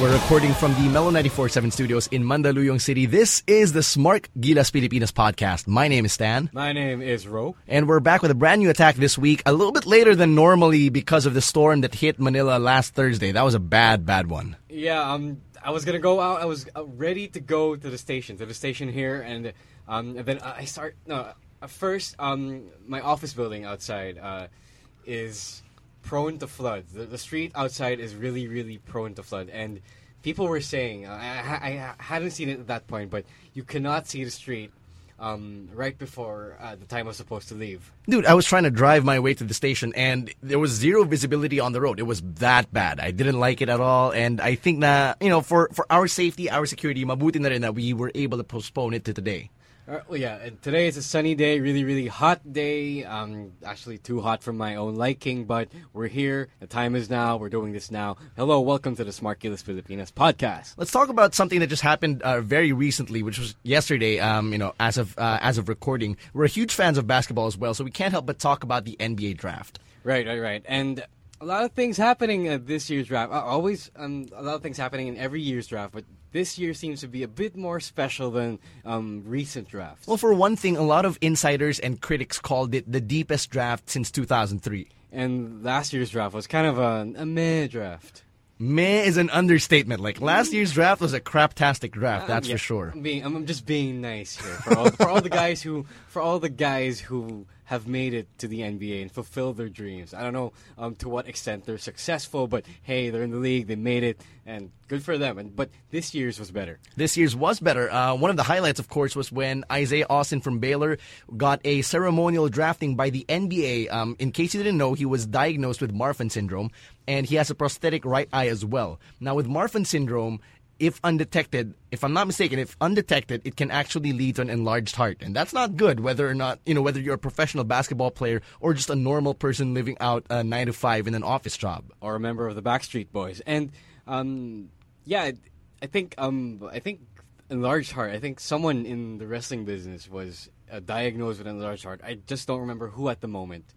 We're recording from the Mellow 94.7 studios in Mandaluyong City. This is the Smark Gilas Pilipinas podcast. My name is Stan. My name is Ro. And we're back with a brand new attack this week, a little bit later than normally because of the storm that hit Manila last Thursday. That was a bad, bad one. Yeah, um, I was gonna go out. I was uh, ready to go to the station, to the station here, and um, and then I start. No, first, um, my office building outside uh, is prone to flood. The, the street outside is really, really prone to flood, and people were saying I, I, I hadn't seen it at that point, but you cannot see the street um, right before uh, the time I was supposed to leave. Dude, I was trying to drive my way to the station and there was zero visibility on the road. It was that bad. I didn't like it at all. And I think that, you know, for, for our safety, our security, mabuti na rin that we were able to postpone it to today. Uh, well, yeah, and today is a sunny day, really, really hot day. Um, actually, too hot for my own liking, but we're here. The time is now. We're doing this now. Hello, welcome to the Smark Gilas Pilipinas podcast. Let's talk about something that just happened uh, very recently, which was yesterday. Um, you know, as of uh, as of recording, we're huge fans of basketball as well, so we can't help but talk about the NBA draft. Right, right, right, and a lot of things happening at this year's draft. Uh, always, um, a lot of things happening in every year's draft, but this year seems to be a bit more special than um, recent drafts. Well, for one thing, a lot of insiders and critics called it the deepest draft since 2003. And last year's draft was kind of a, a meh draft. Meh is an understatement. Like last year's draft was a craptastic draft, that's Um, yeah, for sure. I'm, being, I'm, I'm just being nice here for all, for all the guys who for all the guys who have made it to the NBA and fulfilled their dreams. I don't know um, to what extent they're successful, but hey, they're in the league, they made it, and good for them. And but this year's was better. This year's was better. Uh, one of the highlights, of course, was when Isaiah Austin from Baylor got a ceremonial drafting by the NBA. Um, in case you didn't know, he was diagnosed with Marfan syndrome, and he has a prosthetic right eye as well. Now, with Marfan syndrome, if undetected, if I'm not mistaken, if undetected, it can actually lead to an enlarged heart, and that's not good. Whether or not you know whether you're a professional basketball player or just a normal person living out a nine to five in an office job. or a member of the Backstreet Boys. And um, yeah, I- think um, I think enlarged heart. I think someone in the wrestling business was uh, diagnosed with enlarged heart. I just don't remember who at the moment.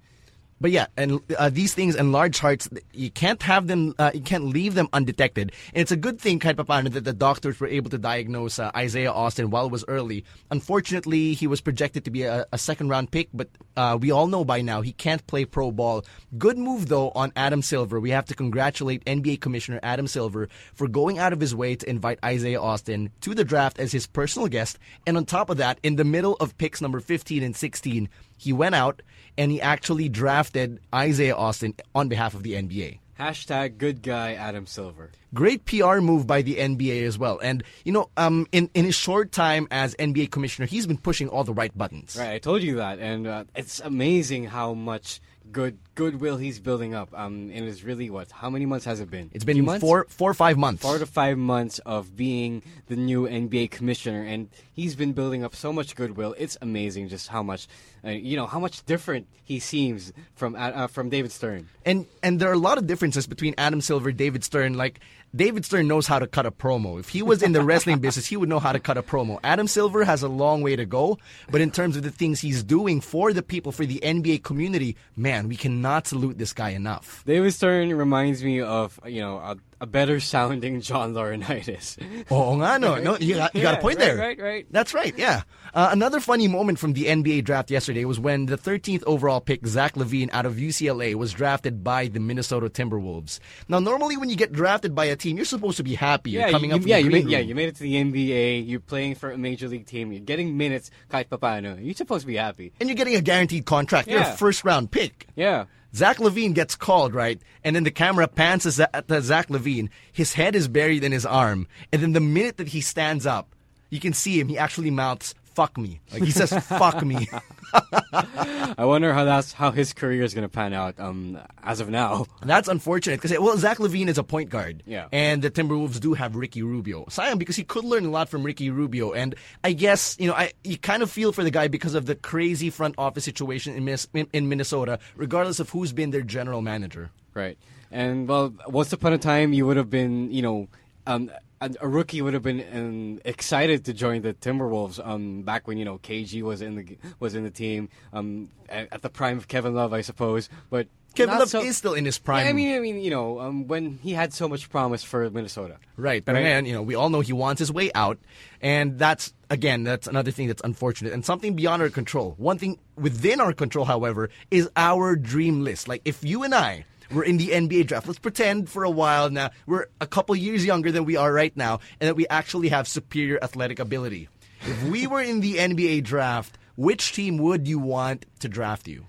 But yeah, and uh, these things and large hearts, you can't have them, uh, you can't leave them undetected. And it's a good thing, kahit papano, that the doctors were able to diagnose uh, Isaiah Austin while it was early. Unfortunately, he was projected to be a, a second round pick, but uh, we all know by now he can't play pro ball. Good move, though, on Adam Silver. We have to congratulate NBA Commissioner Adam Silver for going out of his way to invite Isaiah Austin to the draft as his personal guest. And on top of that, in the middle of picks number 15 and 16, he went out and he actually drafted Isaiah Austin on behalf of the NBA. Hashtag good guy Adam Silver. Great PR move by the NBA as well. And, you know, um, in, in his short time as NBA commissioner, he's been pushing all the right buttons. Right, I told you that, and uh, it's amazing how much good goodwill he's building up. Um, and it's really what? How many months has it been? It's been four, four or five months. four to five months of being the new NBA commissioner, and he's been building up so much goodwill. It's amazing just how much, uh, you know, how much different he seems from uh, uh, from David Stern. And and there are a lot of differences between Adam Silver, David Stern. Like David Stern knows how to cut a promo. If he was in the wrestling business, he would know how to cut a promo. Adam Silver has a long way to go, but in terms of the things he's doing for the people, for the NBA community, man, we cannot salute this guy enough. David Stern reminds me of you know a, better sounding John Laurinaitis. Oh, nga, no, no, you got, you got a Yeah, point right, there. right, right. That's right, yeah. Uh, another funny moment from the NBA draft yesterday was when the 13th overall pick, Zach LaVine, out of UCLA, was drafted by the Minnesota Timberwolves. Now, normally when you get drafted by a team, you're supposed to be happy. You're Yeah, coming you, up yeah, you made, yeah, you made it to the NBA. You're playing for a major league team. You're getting minutes. Kahit papano. You're supposed to be happy. and you're getting a guaranteed contract. You're a first round pick. Yeah. Zach LaVine gets called, right? And then the camera pans to Zach LaVine. His head is buried in his arm. And then the minute that he stands up, you can see him. He actually mouths fuck me. Like he says, fuck me. I wonder how that's how his career is going to pan out. Um, as of now, That's unfortunate because well, Zach LaVine is a point guard, Yeah. and the Timberwolves do have Ricky Rubio. Sayang because he could learn a lot from Ricky Rubio, and I guess you know I you kind of feel for the guy because of the crazy front office situation in, Miss, in, in Minnesota, regardless of who's been their general manager. right? And well, once upon a time, you would have been, you know, um, a, a rookie would have been um, excited to join the Timberwolves. Um, back when you know KG was in the was in the team. Um, at, at the prime of Kevin Love, I suppose. But Kevin Love so- is still in his prime. Yeah, I mean, I mean, you know, um, when he had so much promise for Minnesota. Right, but Right. again, you know, we all know he wants his way out, and that's again, that's another thing that's unfortunate and something beyond our control. One thing within our control, however, is our dream list. Like if you and I were in the NBA draft, let's pretend for a while now we're a couple years younger than we are right now, and that we actually have superior athletic ability. If we were in the NBA draft, which team would you want to draft you?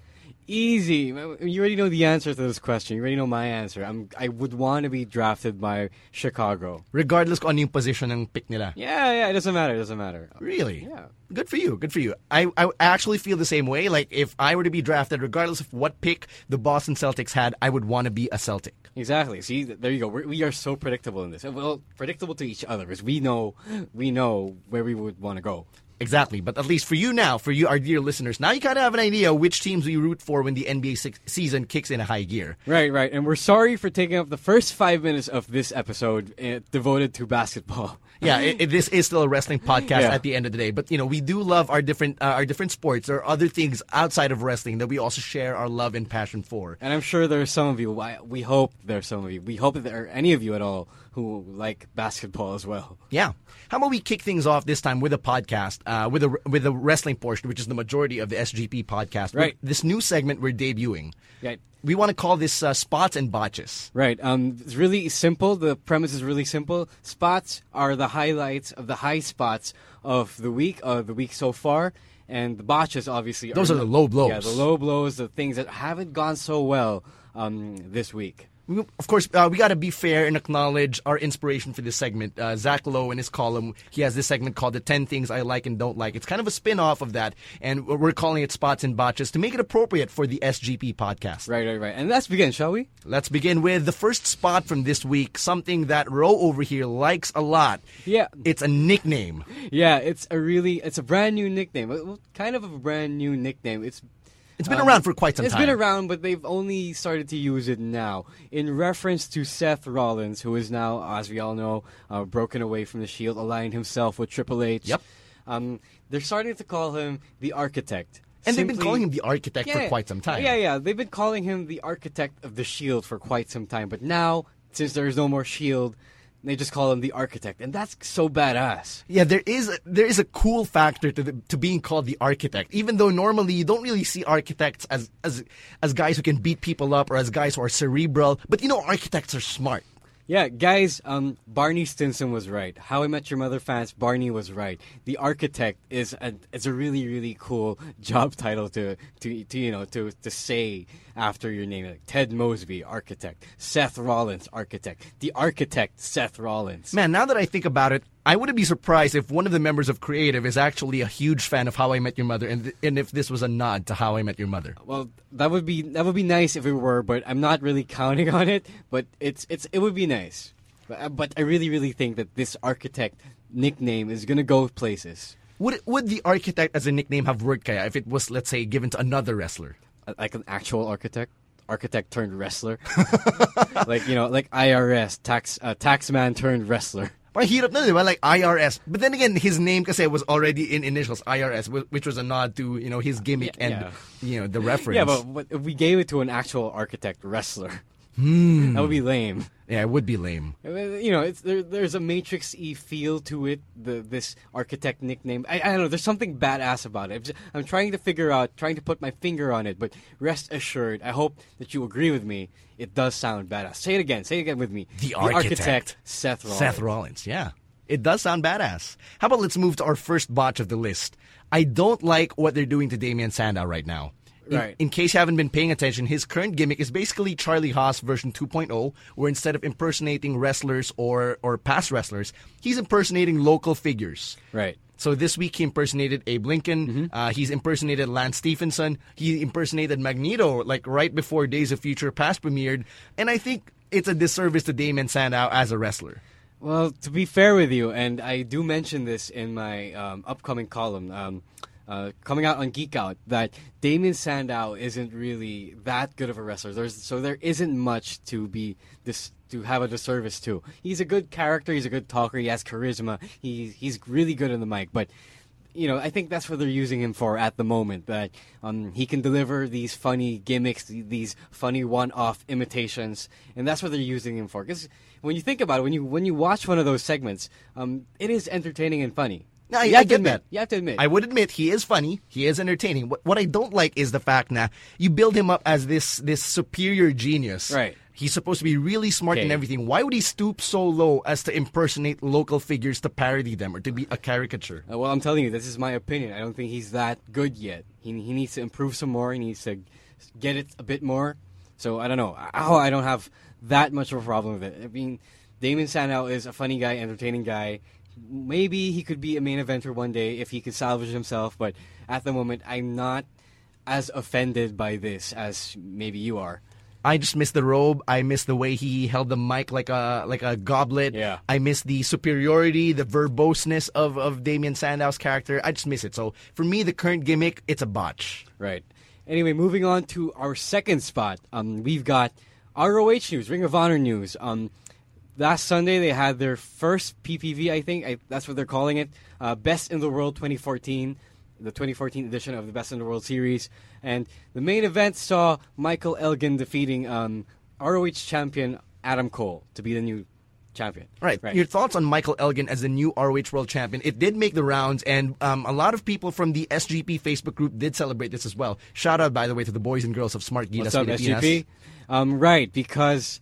Easy. You already know the answer to this question. You already know my answer. I'm. I would want to be drafted by Chicago. Regardless kung ano yung position ng pick nila. Yeah, yeah. It doesn't matter. It doesn't matter. Really? Yeah. Good for you. Good for you. I, I actually feel the same way. Like, if I were to be drafted, regardless of what pick the Boston Celtics had, I would want to be a Celtic. Exactly. See, there you go. We're, we are so predictable in this. Well, predictable to each other because we know, we know where we would want to go. Exactly. But at least for you now, for you, our dear listeners, now you kind of have an idea which teams we root for when the NBA six- season kicks in a high gear. Right, right. And we're sorry for taking up the first five minutes of this episode uh, devoted to basketball. Yeah, it, it, this is still a wrestling podcast Yeah. at the end of the day. But you know, we do love our different uh, our different sports or other things outside of wrestling that we also share our love and passion for. And I'm sure there are some of you. We hope there are some of you. We hope that there are any of you at all who like basketball as well. Yeah. How about we kick things off this time with a podcast, uh, with a with a wrestling portion, which is the majority of the SGP podcast. Right. This new segment we're debuting. Right. We want to call this uh, spots and botches. Right. Um, it's really simple. The premise is really simple. Spots are the highlights of the high spots of the week, of the week so far. And the botches, obviously, Those are the low blows. Yeah, the low blows, the things that haven't gone so well um, this week. We- Of course, uh, we got to be fair and acknowledge our inspiration for this segment. Uh, Zach Lowe, in his column, he has this segment called "The 10 Things I Like and Don't Like." It's kind of a spin-off of that, and we're calling it "Spots and Botches" to make it appropriate for the SGP podcast. Right, right, right. And let's begin, shall we? Let's begin with the first spot from this week. Something that Ro over here likes a lot. Yeah. it's a nickname. Yeah, it's a really, it's a brand new nickname. Kind of a brand new nickname. It's It's been Um, around for quite some It's time. It's been around, but they've only started to use it now in reference to Seth Rollins, who is now, as we all know, uh, broken away from the Shield, aligned himself with Triple H. Yep. Um, they're starting to call him the Architect. And they've been calling him the architect for quite some time. Yeah, yeah. They've been calling him the Architect of the Shield for quite some time, but now, since there is no more Shield, they just call him the Architect, and that's so badass. Yeah, there is there is a cool factor to the, to being called the architect. Even though normally you don't really see architects as as as guys who can beat people up or as guys who are cerebral, but you know architects are smart. Yeah, guys, um, Barney Stinson was right. How I Met Your Mother fans, Barney was right. The architect is a is a really really cool job title to to, to you know to to say after your name, like Ted Mosby, architect, Seth Rollins, architect, the architect Seth Rollins. Man, now that I think about it, I wouldn't be surprised if one of the members of Creative is actually a huge fan of How I Met Your Mother, and th- and if this was a nod to How I Met Your Mother. Well, that would be that would be nice if it were, but I'm not really counting on it. But it's it's it would be nice. But, but I really really think that this architect nickname is gonna go places. Would would the architect as a nickname have worked kaya if it was let's say given to another wrestler? Uh, like an actual architect, architect turned wrestler, like you know, like IRS tax uh, taxman turned wrestler. Parang hirap na, di ba? Like IRS. But then again, his name kasi was already in initials, IRS, which was a nod to, you know, his gimmick Yeah, and, yeah. you know, the reference. Yeah, but, but we gave it to an actual architect wrestler, Hmm. that would be lame. Yeah, it would be lame. Uh, You know, it's there, there's a Matrix E feel to it. The this architect nickname. I, I don't know. There's something badass about it. I'm, just- I'm trying to figure out, trying to put my finger on it. But rest assured, I hope that you agree with me. It does sound badass. Say it again. Say it again with me. The architect. Seth Rollins. Seth Rollins, yeah. It does sound badass. How about let's move to our first botch of the list? I don't like what they're doing to Damien Sandow right now. In, Right. in case you haven't been paying attention, his current gimmick is basically Charlie Haas version 2.0, where instead of impersonating wrestlers or, or past wrestlers, he's impersonating local figures. Right. So this week he impersonated Abe Lincoln. Mm-hmm. Uh, he's impersonated Lance Stephenson. He impersonated Magneto like right before Days of Future Past premiered. And I think it's a disservice to Damien Sandow as a wrestler. Well, to be fair with you, and I do mention this in my um, upcoming column, um, uh, coming out on Geek Out, that Damien Sandow isn't really that good of a wrestler. There's, so there isn't much to be this to have a disservice to. He's a good character. He's a good talker. He has charisma. He he's really good on the mic, but. You know, I think that's what they're using him for at the moment. That um, he can deliver these funny gimmicks, these funny one-off imitations, and that's what they're using him for. Because when you think about it, when you when you watch one of those segments, um, it is entertaining and funny. No, I, you I to admit. that. You have to admit. I would admit he is funny. He is entertaining. What, what I don't like is the fact that you build him up as this this superior genius. Right. He's supposed to be really smart and everything. Why would he stoop so low as to impersonate local figures to parody them or to be a caricature? Uh, well, I'm telling you, this is my opinion. I don't think he's that good yet. He he needs to improve some more. He needs to get it a bit more. So I don't know. How I don't have that much of a problem with it. I mean, Damien Sandow is a funny guy, entertaining guy. Maybe he could be a main eventer one day if he could salvage himself. But at the moment, I'm not as offended by this as maybe you are. I just miss the robe. I miss the way he held the mic like a like a goblet. Yeah. I miss the superiority, the verboseness of of Damien Sandow's character. I just miss it. So for me, the current gimmick, it's a botch. Right. Anyway, moving on to our second spot. Um, we've got ROH news, Ring of Honor news. Um, last Sunday they had their first PPV. I think I, that's what they're calling it. Uh, Best in the World 2014, the 2014 edition of the Best in the World series. And the main event saw Michael Elgin defeating um, ROH champion Adam Cole to be the new champion. Right. Right. Your thoughts on Michael Elgin as the new ROH World Champion? It did make the rounds, and um, a lot of people from the SGP Facebook group did celebrate this as well. Shout out, by the way, to the boys and girls of Smark Gilas What's up, SGP? Um, right, because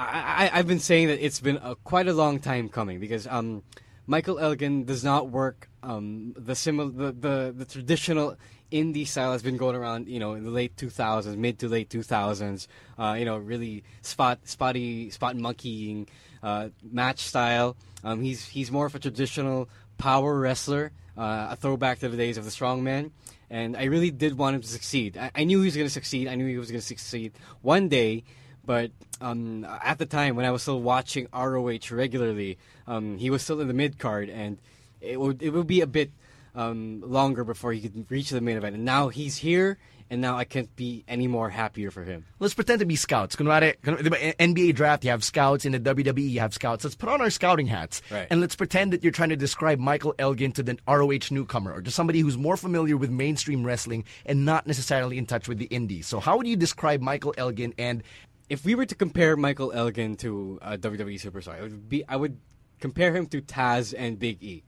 I, I've been saying that it's been a, quite a long time coming because um, Michael Elgin does not work um, the, simil- the, the the traditional indie style has been going around, you know, in the late 2000s, mid to late 2000s. Uh, you know, really spot spotty spot monkeying uh, match style. Um, he's he's more of a traditional power wrestler, uh, a throwback to the days of the strongman. And I really did want him to succeed. I, I knew he was going to succeed. I knew he was going to succeed one day. But um, at the time when I was still watching ROH regularly, um, he was still in the mid card, and it would it would be a bit um, longer before he could reach the main event. And now he's here, and now I can't be any more happier for him. Let's pretend to be scouts. Kunwari, NBA draft, you have scouts. In the WWE, you have scouts. Let's put on our scouting hats. Right. And let's pretend that you're trying to describe Michael Elgin to the ROH newcomer or to somebody who's more familiar with mainstream wrestling and not necessarily in touch with the indies. So, how would you describe Michael Elgin and If we were to compare Michael Elgin to a WWE superstar, it would be I would compare him to Taz and Big E.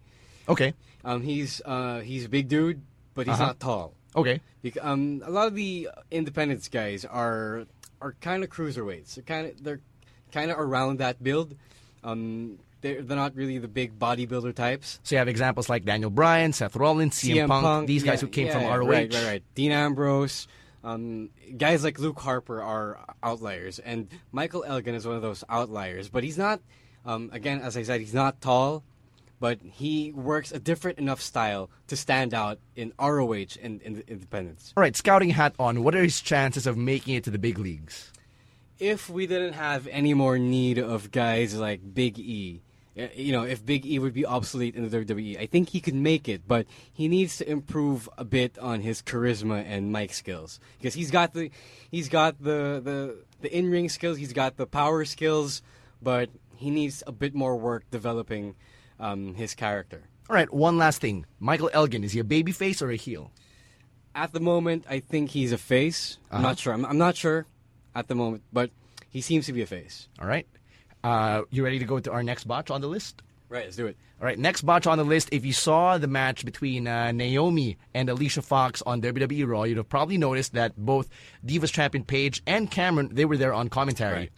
Okay. Um, he's uh, he's a big dude, but he's Uh-huh. not tall. Okay. Bec- um, a lot of the independence guys are are kind of cruiserweights. They're kind of they're kind of around that build. Um, they're they're not really the big bodybuilder types. So you have examples like Daniel Bryan, Seth Rollins, CM, Punk, these guys yeah, who came yeah, from ROH. Right, right, right. Dean Ambrose. Um, guys like Luke Harper are outliers, and Michael Elgin is one of those outliers. But he's not. Um, again, as I said, he's not tall, but he works a different enough style to stand out in ROH and in independence. All right, scouting hat on. What are his chances of making it to the big leagues? if we didn't have any more need of guys like Big E, you know, if Big E would be obsolete in the WWE, I think he could make it, but he needs to improve a bit on his charisma and mic skills because he's got the he's got the the, the in ring skills, he's got the power skills, but he needs a bit more work developing um, his character. All right, one last thing. Michael Elgin, is he a babyface or a heel? At the moment, I think he's a face. I'm not sure. I'm, I'm not sure at the moment, but he seems to be a face. All right. Uh, you ready to go to our next botch on the list? Right, let's do it. All right, next botch on the list. If you saw the match between uh, Naomi and Alicia Fox on WWE Raw, you'd have probably noticed that both Divas champion Paige and Cameron they were there on commentary. Right.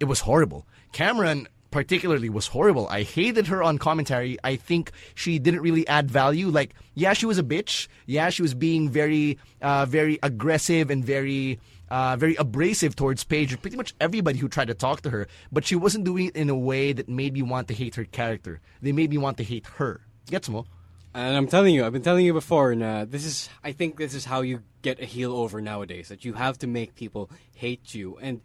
It was horrible. Cameron particularly was horrible. I hated her on commentary. I think she didn't really add value. Like, yeah, she was a bitch. Yeah, she was being very, uh, very aggressive and very uh, very abrasive towards Paige pretty much everybody who tried to talk to her, but she wasn't doing it in a way that made me want to hate her character. They made me want to hate her. Gets mo? And I'm telling you, I've been telling you before, and uh, this is, I think this is how you get a heel over nowadays. That you have to make people hate you. And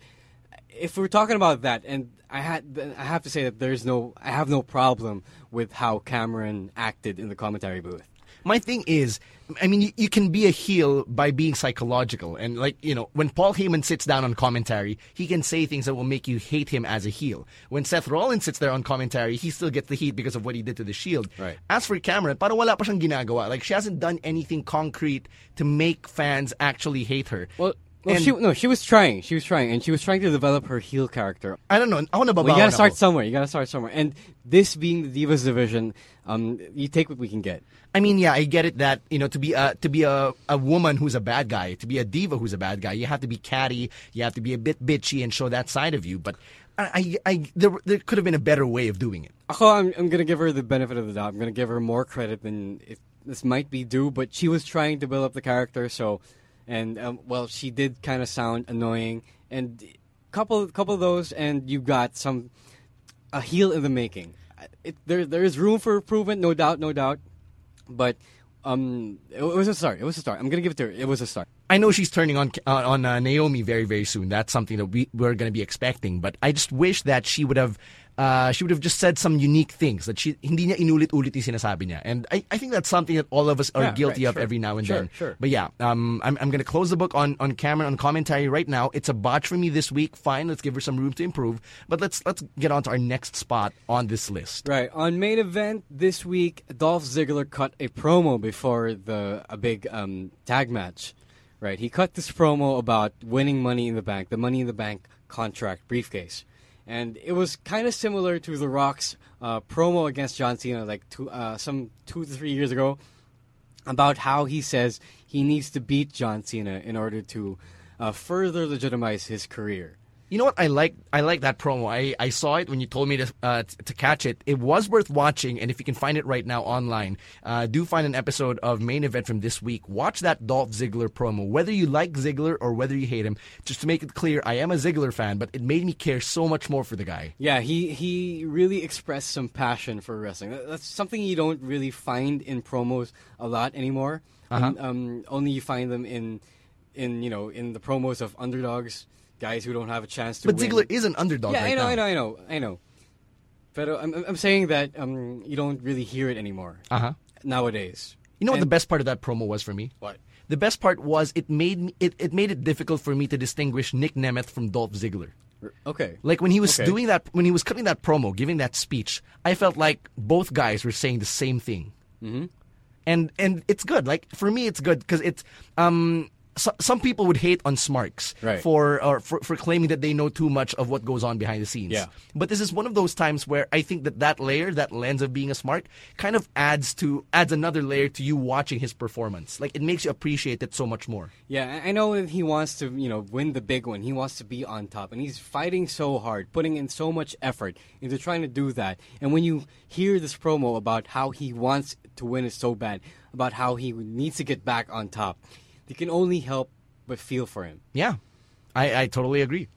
if we're talking about that, and I had, I have to say that there's no, I have no problem with how Cameron acted in the commentary booth. My thing is, I mean, you, you, can be a heel by being psychological. And, like, you know, when Paul Heyman sits down on commentary, he can say things that will make you hate him as a heel. When Seth Rollins sits there on commentary, he still gets the heat because of what he did to the Shield. Right. As for Cameron, parang wala pa siyang ginagawa. Like, she hasn't done anything concrete to make fans actually hate her. Well, well, she, no, she was trying. She was trying, and she was trying to develop her heel character. I don't know. Ako nababawan well, you gotta start somewhere. You gotta start somewhere. And this being the Divas division, um, you take what we can get. I mean, yeah, I get it that you know to be a to be a, a woman who's a bad guy, to be a diva who's a bad guy, you have to be catty, you have to be a bit bitchy and show that side of you. But I, I, I there, there could have been a better way of doing it. Ako, I'm, I'm gonna give her the benefit of the doubt. I'm gonna give her more credit than if this might be due. But she was trying to build up the character, so and um, well, she did kind of sound annoying. And couple couple of those, and you got some a heel in the making. It, there there is room for improvement, no doubt, no doubt. But um, it, was a start. It was a start. I'm gonna give it to her. It was a start. I know she's turning on uh, on uh, Naomi very very soon. That's something that we we're to be expecting. But I just wish that she would have. Uh, she would have just said some unique things that she hindi niya inulit-ulit yung sinasabi niya. And I, I think that's something that all of us are Yeah, guilty right, of sure. every now and Sure, then. sure. But yeah, um, I'm, I'm going to close the book on, on Cameron on commentary right now. It's a botch for me this week. Fine, let's give her some room to improve. But let's let's get on to our next spot on this list. Right on main event this week, Dolph Ziggler cut a promo before the a big um, tag match. Right, he cut this promo about winning Money in the Bank, the Money in the Bank contract briefcase, and it was kind of similar to The Rock's uh, promo against John Cena, like two, uh, some two to three years ago, about how he says he needs to beat John Cena in order to uh, further legitimize his career. You know what? I like I like that promo. I, I saw it when you told me to uh, t- to catch it. It was worth watching, and if you can find it right now online, uh, do find an episode of main event from this week. Watch that Dolph Ziggler promo. Whether you like Ziggler or whether you hate him, just to make it clear, I am a Ziggler fan, but it made me care so much more for the guy. Yeah, he he really expressed some passion for wrestling. That's something you don't really find in promos a lot anymore. Uh-huh. Um, um, only you find them in in you know in the promos of underdogs, guys who don't have a chance to. But win. Ziggler is an underdog Yeah, right I know, now. I know, I know, I know. But uh, I'm I'm saying that um, you don't really hear it anymore Uh huh. nowadays. You know what the best part of that promo was for me? What? The best part was it made me, it, it made it difficult for me to distinguish Nick Nemeth from Dolph Ziggler. Okay. Like when he was Okay. doing that, when he was cutting that promo, giving that speech, I felt like both guys were saying the same thing. Mm-hmm. And and it's good. Like for me, it's good because it's um. So, some people would hate on Smarks Right. for, or for for claiming that they know too much of what goes on behind the scenes. Yeah. But this is one of those times where I think that that layer, that lens of being a Smark, kind of adds to adds another layer to you watching his performance. Like it makes you appreciate it so much more. Yeah, I know that he wants to, you know, win the big one. He wants to be on top, and he's fighting so hard, putting in so much effort into trying to do that. And when you hear this promo about how he wants to win it so bad, about how he needs to get back on top, you can only help but feel for him. Yeah, I, I totally agree.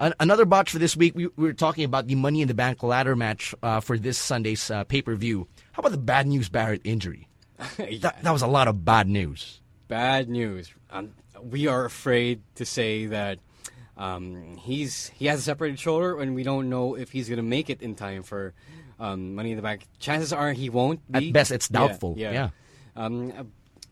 An- another botch for this week, we, we were talking about the Money in the Bank ladder match uh, for this Sunday's uh, pay per view. How about the bad news Barrett injury? That, that was a lot of bad news. Bad news. Um, we are afraid to say that um, he's he has a separated shoulder, and we don't know if he's going to make it in time for um, Money in the Bank. Chances are he won't. Be. At best, it's doubtful. Yeah. Yeah. Um, uh,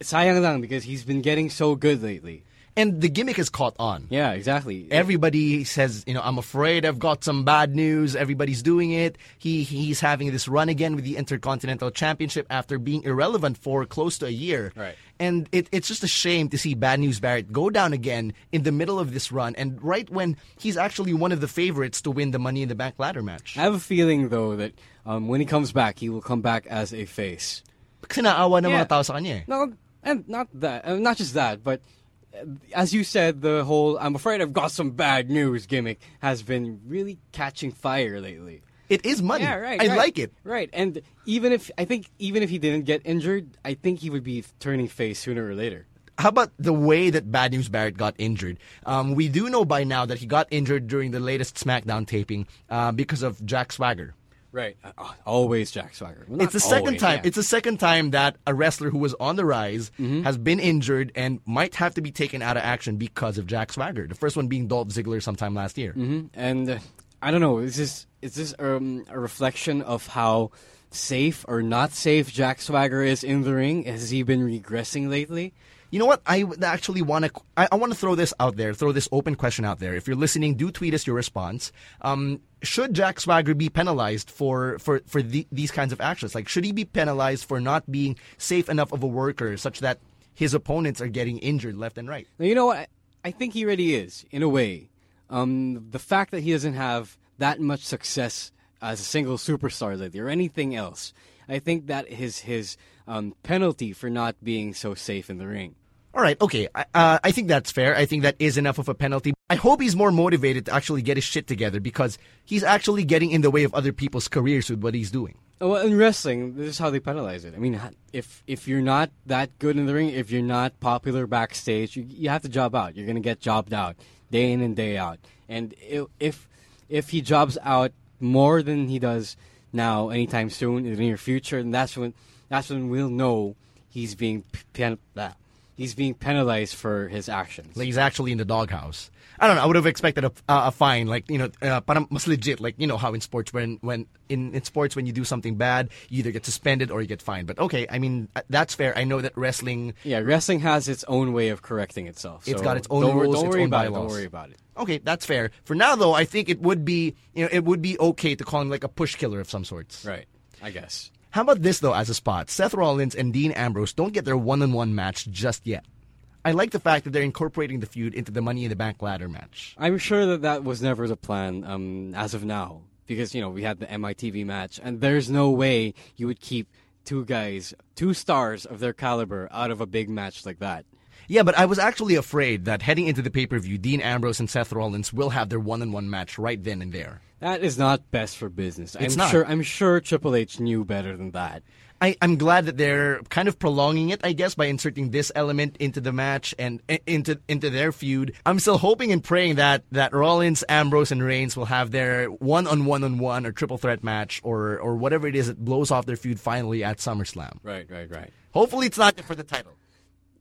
sayang lang because he's been getting so good lately. And the gimmick has caught on. Yeah, exactly. Everybody says, you know, I'm afraid I've got some bad news. Everybody's doing it. He he's having this run again with the Intercontinental Championship after being irrelevant for close to a year. Right. And it, it's just a shame to see Bad News Barrett go down again in the middle of this run, and right when he's actually one of the favorites to win the Money in the Bank ladder match. I have a feeling though that um, when he comes back, he will come back as a face. Kasi naawa ng Yeah. mga tao sa kanya eh. No, and not that, uh, not just that, but uh, as you said, the whole "I'm afraid I've got some bad news" gimmick has been really catching fire lately. It is money. Yeah, right. I right. like it. Right, and even if I think even if he didn't get injured, I think he would be turning face sooner or later. How about the way that Bad News Barrett got injured? Um, we do know by now that he got injured during the latest SmackDown taping uh, because of Jack Swagger. Right. Uh, uh, always Jack Swagger. Well, It's the second always, time. yeah. It's the second time that a wrestler who was on the rise Mm-hmm. has been injured and might have to be taken out of action because of Jack Swagger. The first one being Dolph Ziggler sometime last year. Mhm. And uh, I don't know. Is this is this um, a reflection of how safe or not safe Jack Swagger is in the ring? Has he been regressing lately? You know what? I actually want to. I, I want to throw this out there. Throw this open question out there. If you're listening, do tweet us your response. Um, should Jack Swagger be penalized for for for the, these kinds of actions? Like, should he be penalized for not being safe enough of a worker, such that his opponents are getting injured left and right? Now, you know what? I, think he really is, in a way. Um, the fact that he doesn't have that much success as a single superstar lately or anything else, I think that is his um, penalty for not being so safe in the ring. All right, okay. I- Uh, I think that's fair. I think that is enough of a penalty. I hope he's more motivated to actually get his shit together because he's actually getting in the way of other people's careers with what he's doing. Oh, Well, in wrestling, this is how they penalize it. I mean, if if you're not that good in the ring, if you're not popular backstage, you, you have to job out. You're gonna get jobbed out day in and day out. And if if he jobs out more than he does now, anytime soon in the near future, then that's when that's when we'll know he's being p- pen- ah, he's being penalized for his actions. Like he's actually in the doghouse. I don't know. I would have expected a, uh, a fine, like you know, uh, parang mas legit. Like you know how in sports, when when in, in sports when you do something bad, you either get suspended or you get fined. But okay, I mean uh, that's fair. I know that wrestling. yeah, wrestling has its own way of correcting itself. It's so got its own don't, rules, Don't its worry own about it. Don't worry about it. Okay, that's fair. For now, though, I think it would be you know it would be okay to call him like a push killer of some sorts. Right. I guess. How about this though as a spot? Seth Rollins and Dean Ambrose don't get their one-on-one match just yet. I like the fact that they're incorporating the feud into the Money in the Bank ladder match. I'm sure that that was never the plan um, as of now because you know we had the MITB match and there's no way you would keep two guys, two stars of their caliber out of a big match like that. Yeah, but I was actually afraid that heading into the pay-per-view, Dean Ambrose and Seth Rollins will have their one-on-one match right then and there. That is not best for business. It's I'm not. sure I'm sure Triple H knew better than that. I, I'm glad that they're kind of prolonging it, I guess, by inserting this element into the match and eh, into into their feud. I'm still hoping and praying that that Rollins, Ambrose, and Reigns will have their one on one on one or triple threat match or or whatever it is that blows off their feud finally at SummerSlam. Right, right, right. Hopefully, it's not for the title.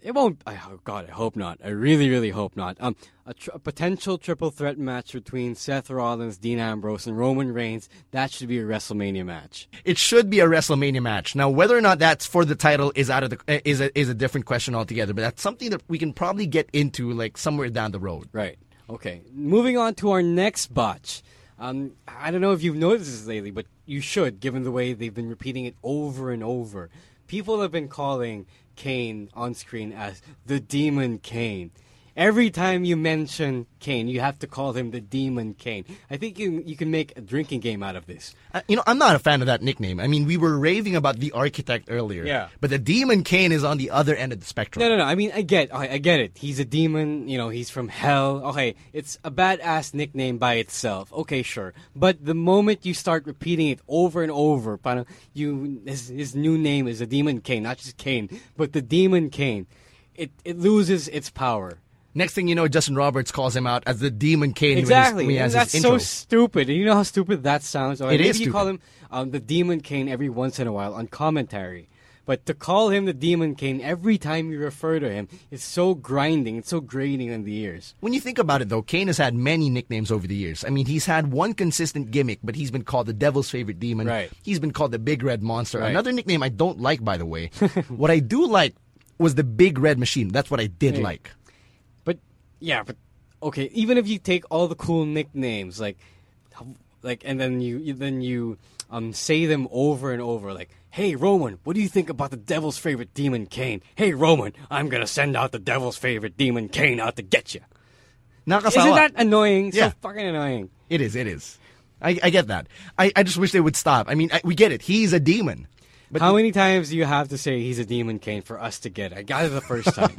It won't. I, oh God, I hope not. I really, really hope not. Um, a, tr- a potential triple threat match between Seth Rollins, Dean Ambrose, and Roman Reigns. That should be a WrestleMania match. It should be a WrestleMania match. Now, whether or not that's for the title is out of the is a, is a different question altogether. But that's something that we can probably get into like somewhere down the road. Right. Okay. Moving on to our next botch. Um, I don't know if you've noticed this lately, but you should, given the way they've been repeating it over and over. People have been calling Kane on screen as the Demon Kane. Every time you mention Kane, you have to call him the Demon Kane. I think you you can make a drinking game out of this. Uh, you know, I'm not a fan of that nickname. I mean, we were raving about the architect earlier. Yeah. But the Demon Kane is on the other end of the spectrum. No, no, no. I mean, I get, I, I get it. He's a demon. You know, he's from hell. Okay, it's a badass nickname by itself. Okay, sure. But the moment you start repeating it over and over, parang you his, his new name is the Demon Kane, not just Kane, but the Demon Kane. It it loses its power. Next thing you know, Justin Roberts calls him out as the Demon Kane. when he's- Exactly. When he that's his so stupid. And you know how stupid that sounds? Or It maybe is you call him um, the Demon Kane every once in a while on commentary. But to call him the Demon Kane every time you refer to him is so grinding. It's so grating on the ears. When you think about it, though, Kane has had many nicknames over the years. I mean, he's had one consistent gimmick, but he's been called the Devil's Favorite Demon. Right. He's been called the Big Red Monster. Right. Another nickname I don't like, by the way. what I do like was the Big Red Machine. That's what I did Hey. like. Yeah, but okay. Even if you take all the cool nicknames, like, like, and then you you- then you um say them over and over, like, "Hey Roman, what do you think about the Devil's favorite demon Kane? Hey Roman, I'm gonna send out the Devil's favorite demon Kane out to get you." Nakasawa. Isn't that annoying? Yeah. So fucking annoying. It is, it is. I, I get that. I, I just wish they would stop. I mean, I, we get it. He's a demon. But How many times do you have to say he's a demon Kane for us to get it? I got it the first time.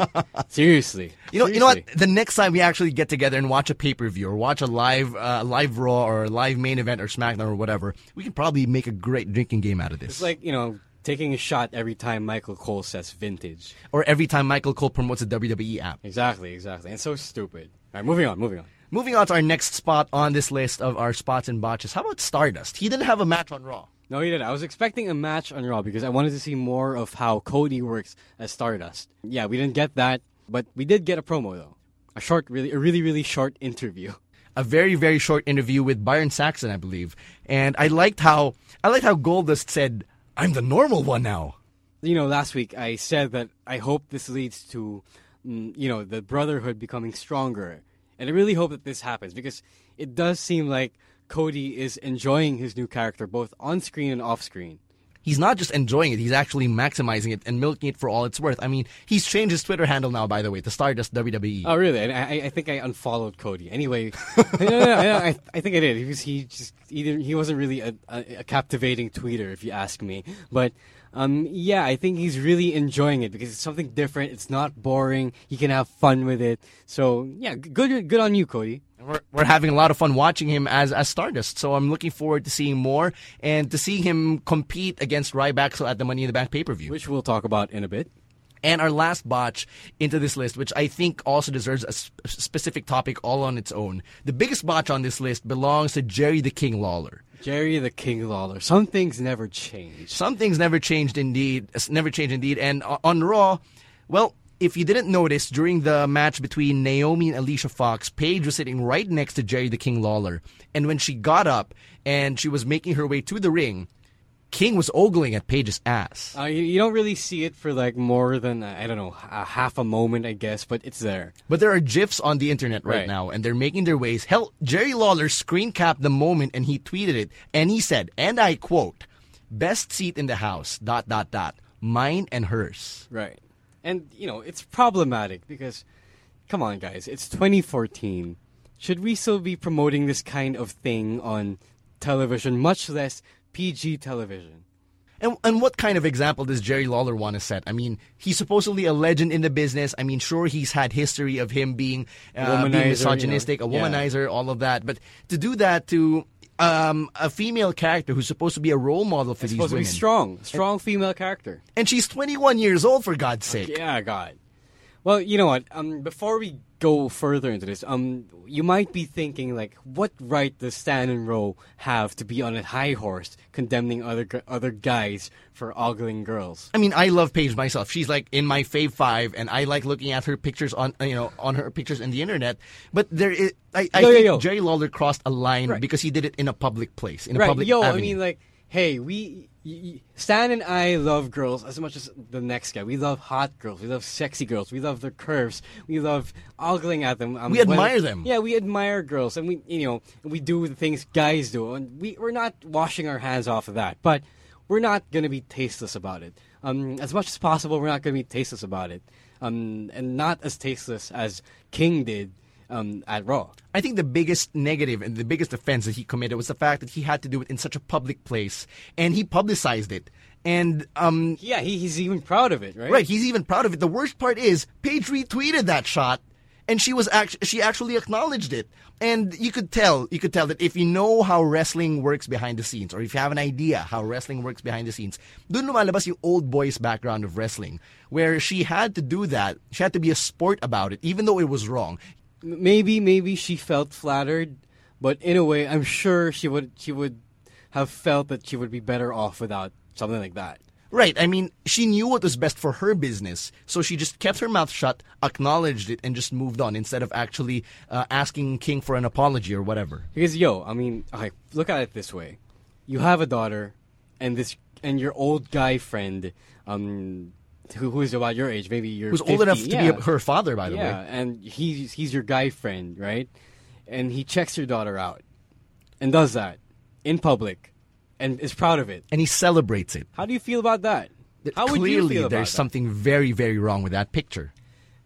Seriously. You know, you know what? The next time we actually get together and watch a pay per view or watch a live, uh, live Raw or a live main event or SmackDown or whatever, we can probably make a great drinking game out of this. It's like you know taking a shot every time Michael Cole says vintage. or every time Michael Cole promotes a WWE app. Exactly, exactly. And so stupid. All right, moving on, moving on. Moving on to our next spot on this list of our spots and botches. How about Stardust? He didn't have a match on Raw. No, he didn't. I was expecting a match on Raw because I wanted to see more of how Cody works as Stardust. Yeah, we didn't get that, but we did get a promo though. A short, really, a really, really short interview. A very, very short interview with Byron Saxton, I believe. And I liked how I liked how Goldust said, I'm the normal one now. You know, last week I said that I hope this leads to, mm, you know, the brotherhood becoming stronger. And I really hope that this happens because it does seem like Cody is enjoying his new character both on screen and off screen. He's not just enjoying it, he's actually maximizing it and milking it for all it's worth. I mean, he's changed his Twitter handle now, by the way, to Stardust WWE. Oh, really? And I, I think I unfollowed Cody. Anyway, no, no, no, I, I think I did because he just he, didn't, he wasn't really a, a, a captivating tweeter, if you ask me. But um, yeah, I think he's really enjoying it because it's something different. It's not boring. He can have fun with it. So yeah, good good on you, Cody. We're, we're having a lot of fun watching him as, as Stardust, so I'm looking forward to seeing more and to seeing him compete against Ryback at the Money in the Bank pay per view. Which we'll talk about in a bit. And our last botch into this list, which I think also deserves a sp- specific topic all on its own. The biggest botch on this list belongs to Jerry the King Lawler. Jerry the King Lawler. Some things never change. Some things never changed indeed. Never changed indeed. And on Raw, well, if you didn't notice, during the match between Naomi and Alicia Fox, Paige was sitting right next to Jerry the King Lawler. And when she got up and she was making her way to the ring, King was ogling at Paige's ass. Uh, you, you, don't really see it for like more than uh, I don't know a half a moment, I guess, but it's there. But there are gifs on the internet right, right. now, and they're making their ways. Hell, Jerry Lawler screen capped the moment, and he tweeted it, and he said, and I quote, "Best seat in the house." Dot dot dot. Mine and hers. Right, and you know it's problematic because, come on, guys, it's 2014. Should we still be promoting this kind of thing on television? Much less PG television. And, and what kind of example does Jerry Lawler want to set? I mean, he's supposedly a legend in the business. I mean, sure, he's had history of him being, uh, being misogynistic, you know? a womanizer, yeah. all of that. But to do that to um, a female character who's supposed to be a role model for it's these supposed women. to be strong, strong and, female character. And she's 21 years old, for God's sake. Okay, yeah, God. Well, you know what? Um, before we go further into this, um, you might be thinking like, what right does Stan and Ro have to be on a high horse condemning other other guys for ogling girls? I mean, I love Paige myself. She's like in my fave five, and I like looking at her pictures on you know on her pictures in the internet. But there is, I, I yo, think yo, yo. Jerry Lawler crossed a line right. because he did it in a public place, in a right. public. Yo, avenue. I mean, like, hey, we Stan and I love girls as much as the next guy. We love hot girls. We love sexy girls. We love their curves. We love ogling at them. Um, we admire when, them. Yeah, we admire girls, and we you know we do the things guys do, and we we're not washing our hands off of that, but we're not gonna be tasteless about it. Um, as much as possible, we're not gonna be tasteless about it, um, and not as tasteless as King did um, at Raw. I think the biggest negative and the biggest offense that he committed was the fact that he had to do it in such a public place, and he publicized it. And um, yeah, he, he's even proud of it, right? Right, he's even proud of it. The worst part is Paige retweeted that shot, and she was act- she actually acknowledged it. And you could tell, you could tell that if you know how wrestling works behind the scenes, or if you have an idea how wrestling works behind the scenes, dun lumalabas yung old boys background of wrestling, where she had to do that. She had to be a sport about it, even though it was wrong maybe maybe she felt flattered, but in a way, I'm sure she would she would have felt that she would be better off without something like that. Right. I mean, she knew what was best for her business, so she just kept her mouth shut, acknowledged it, and just moved on instead of actually uh, asking King for an apology or whatever. Because yo, I mean, okay, look at it this way: you have a daughter, and this and your old guy friend um, who, who is about your age, maybe you're who's 50, old enough to yeah. be her father, by the yeah, way. Yeah, and he's he's your guy friend, right? And he checks your daughter out, and does that in public, and is proud of it, and he celebrates it. How do you feel about that? How Clearly, you feel there's that? something very, very wrong with that picture.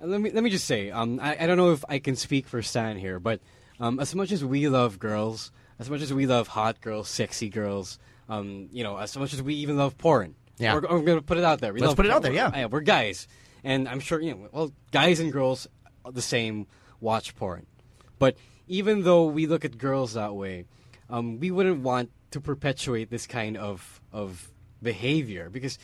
Let me let me just say, um, I, I don't know if I can speak for Stan here, but um, as much as we love girls, as much as we love hot girls, sexy girls, um, you know, as much as we even love porn, yeah. We're, we're going to put it out there. We Let's love, put it out there, yeah. yeah. We're guys. And I'm sure, you know, well, guys and girls the same watch porn. But even though we look at girls that way, um, we wouldn't want to perpetuate this kind of, of behavior because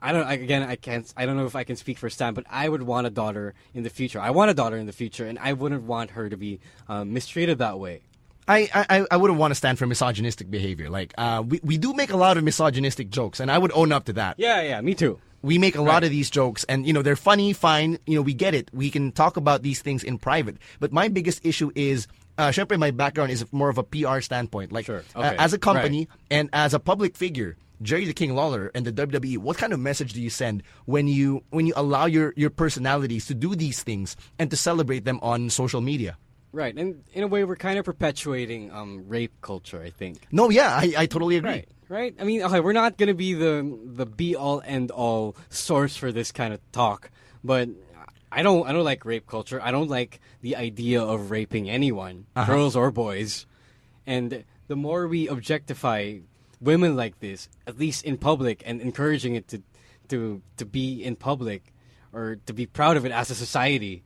I don't. Again, I can't. I don't know if I can speak for Stan, but I would want a daughter in the future. I want a daughter in the future, and I wouldn't want her to be um, mistreated that way. I, I, I wouldn't want to stand for misogynistic behavior. Like, uh, we, we do make a lot of misogynistic jokes, and I would own up to that. Yeah, yeah, me too. We make a lot of these jokes, and you know they're funny, fine. You know we get it. We can talk about these things in private. But my biggest issue is, uh, syempre, my background is more of a PR standpoint. Like, Sure. uh, as a company Right. and as a public figure, Jerry the King Lawler and the WWE, what kind of message do you send when you when you allow your your personalities to do these things and to celebrate them on social media? Right, and in a way, we're kind of perpetuating um, rape culture. I think. No, yeah, I, I totally agree. Right, right. I mean, okay, we're not gonna be the the be all end all source for this kind of talk, but I don't I don't like rape culture. I don't like the idea of raping anyone, girls or boys. And the more we objectify women like this, at least in public, and encouraging it to to to be in public or to be proud of it as a society,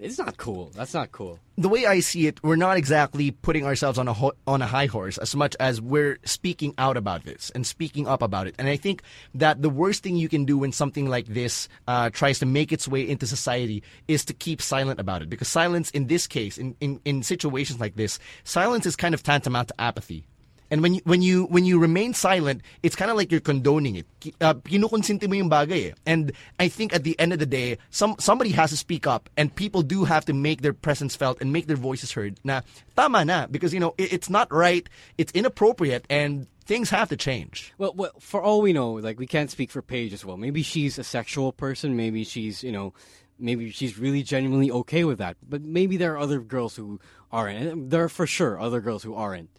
it's not cool. That's not cool. the way I see it, we're not exactly putting ourselves on a ho- on a high horse as much as we're speaking out about this and speaking up about it. And I think that the worst thing you can do when something like this uh, tries to make its way into society is to keep silent about it. Because silence, in this case, in, in, in situations like this, silence is kind of tantamount to apathy. And when you, when you when you remain silent, it's kind of like you're condoning it. Uh, mo yung bagay eh. And I think at the end of the day, some somebody has to speak up, and people do have to make their presence felt and make their voices heard. Na tama na because you know it, it's not right, it's inappropriate, and things have to change. Well, well, for all we know, like we can't speak for Paige as well. Maybe she's a sexual person. Maybe she's, you know, maybe she's really genuinely okay with that. But maybe there are other girls who aren't. And there are for sure other girls who aren't.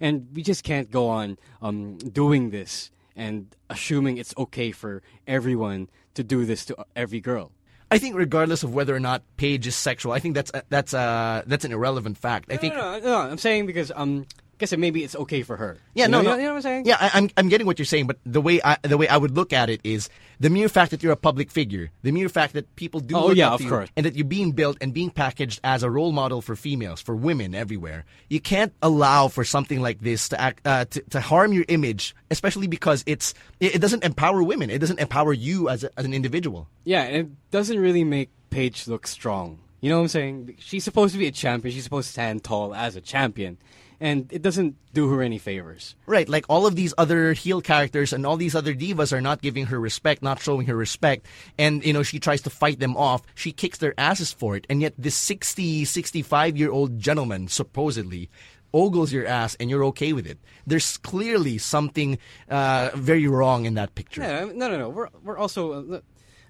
And we just can't go on um, doing this and assuming it's okay for everyone to do this to every girl. I think regardless of whether or not Paige is sexual, I think that's a, that's uh that's an irrelevant fact. I think no, no, no, I'm saying because um, guess maybe it's okay for her. Yeah, You no, know, no. You know what I'm saying? Yeah, I, I'm I'm getting what you're saying, but the way I the way I would look at it is the mere fact that you're a public figure, the mere fact that people do Oh, look yeah, of to you, course. and that you're being built and being packaged as a role model for females, for women everywhere. You can't allow for something like this to act uh, to, to harm your image, especially because it's it, it doesn't empower women. It doesn't empower you as a, as an individual. Yeah, and it doesn't really make Paige look strong. You know what I'm saying? She's supposed to be a champion. She's supposed to stand tall as a champion. And it doesn't do her any favors. Right, like all of these other heel characters and all these other divas are not giving her respect, not showing her respect, and you know she tries to fight them off. She kicks their asses for it, and yet this 60, 65 year old gentleman supposedly ogles your ass, and you're okay with it. There's clearly something uh, very wrong in that picture. Yeah, no, no, no. We're we're also. Uh,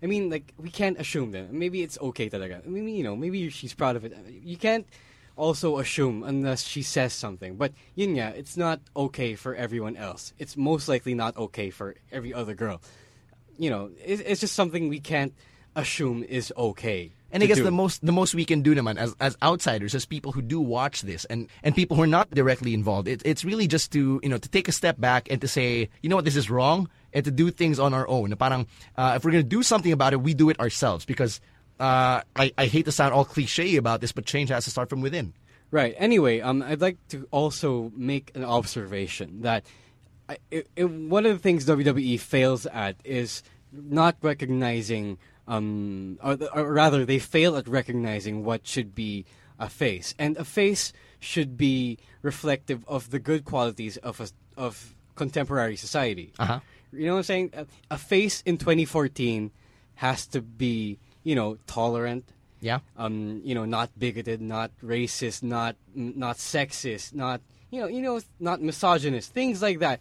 I mean, like we can't assume that. Maybe it's okay talaga. I mean, you know, maybe she's proud of it. You can't also assume unless she says something. But yun nga, it's not okay for everyone else. It's most likely not okay for every other girl. You know, it's, it's just something we can't assume is okay. And I guess do. the most the most we can do, naman, as as outsiders, as people who do watch this, and and people who are not directly involved, it, it's really just to you know to take a step back and to say, you know what, this is wrong, and to do things on our own. Parang uh, if we're gonna do something about it, we do it ourselves because uh, I I hate to sound all cliche about this, but change has to start from within. Right. Anyway, um, I'd like to also make an observation that I, it, it, one of the things WWE fails at is not recognizing, um, or, or rather, they fail at recognizing what should be a face, and a face should be reflective of the good qualities of a, of contemporary society. Uh-huh. You know what I'm saying? A, a face in 2014 has to be, you know, tolerant Yeah. um, you know, not bigoted, not racist, not not sexist, not you know, you know, not misogynist, things like that.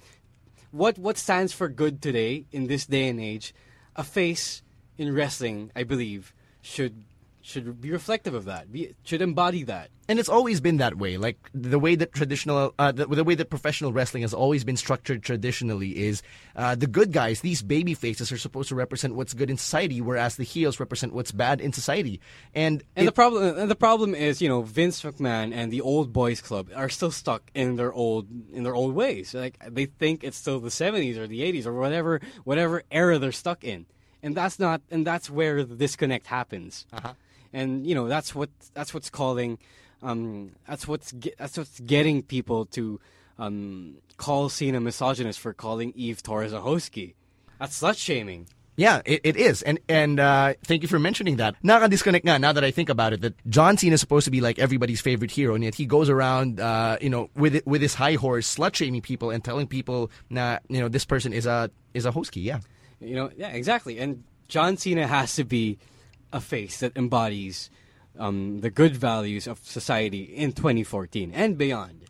What what stands for good today in this day and age? A face in wrestling, I believe, should should be reflective of that. Be, should embody that. And it's always been that way. Like the way that traditional, uh, the, the way that professional wrestling has always been structured traditionally is uh, the good guys, these baby faces, are supposed to represent what's good in society, whereas the heels represent what's bad in society. And, And it- the problem, and the problem is, you know, Vince McMahon and the old boys club are still stuck in their old in their old ways. Like they think it's still the '70s or the '80s or whatever whatever era they're stuck in, and that's not, and that's where the disconnect happens. Uh-huh. And you know, that's what that's what's calling, um, that's what's ge- that's what's getting people to um, call Cena misogynist for calling Eve Torres a hoeski. That's slut shaming. Yeah, it, it is, and and uh, thank you for mentioning that. Nakaka-disconnect nga, now that I think about it, that John Cena is supposed to be like everybody's favorite hero, and yet he goes around, uh, you know, with it, with his high horse, slut shaming people and telling people, nah, you know, this person is a is a hoeski. Yeah, You know, yeah, exactly. And John Cena has to be a face that embodies um, the good values of society in 2014 and beyond.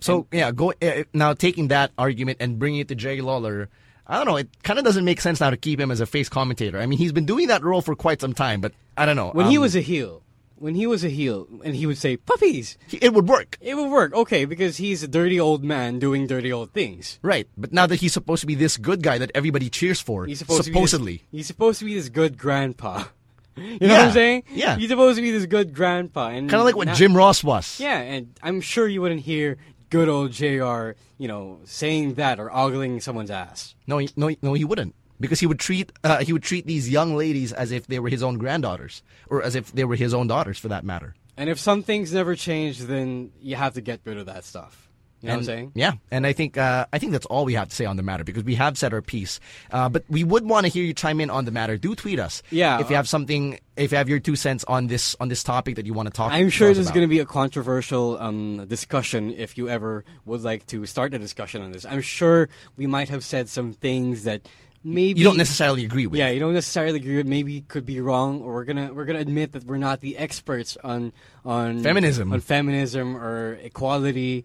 So yeah, go uh, now taking that argument and bringing it to Jerry Lawler. I don't know. It kind of doesn't make sense now to keep him as a face commentator. I mean, he's been doing that role for quite some time, but I don't know. When he Um, was a heel, when he was a heel, and he would say puppies, it would work, it would work. Okay, because he's a dirty old man doing dirty old things. right? But now that he's supposed to be this good guy that everybody cheers for, He's supposed supposedly, to be this, he's supposed to be this good grandpa. You know Yeah, what I'm saying? yeah. He's supposed to be this good grandpa, and kind of like what now- Jim Ross was. Yeah, and I'm sure you wouldn't hear good old JR You know saying that or ogling someone's ass. No, he, no, no, he wouldn't. Because he would treat uh, he would treat these young ladies as if they were his own granddaughters, or as if they were his own daughters, for that matter. And if some things never change, then you have to get rid of that stuff. You know And- what I'm saying? Yeah, and I think uh, I think that's all we have to say on the matter because we have said our piece. Uh, but we would want to hear you chime in on the matter. Do tweet us. Yeah. if you have something, if you have your two cents on this on this topic that you want to talk. I'm sure this is going to be a controversial um, discussion if you ever would like to start a discussion on this. I'm sure we might have said some things that maybe You don't necessarily agree with. Yeah, you don't necessarily agree with. Maybe could be wrong, or we're gonna we're gonna admit that we're not the experts on on Feminism. on feminism or equality,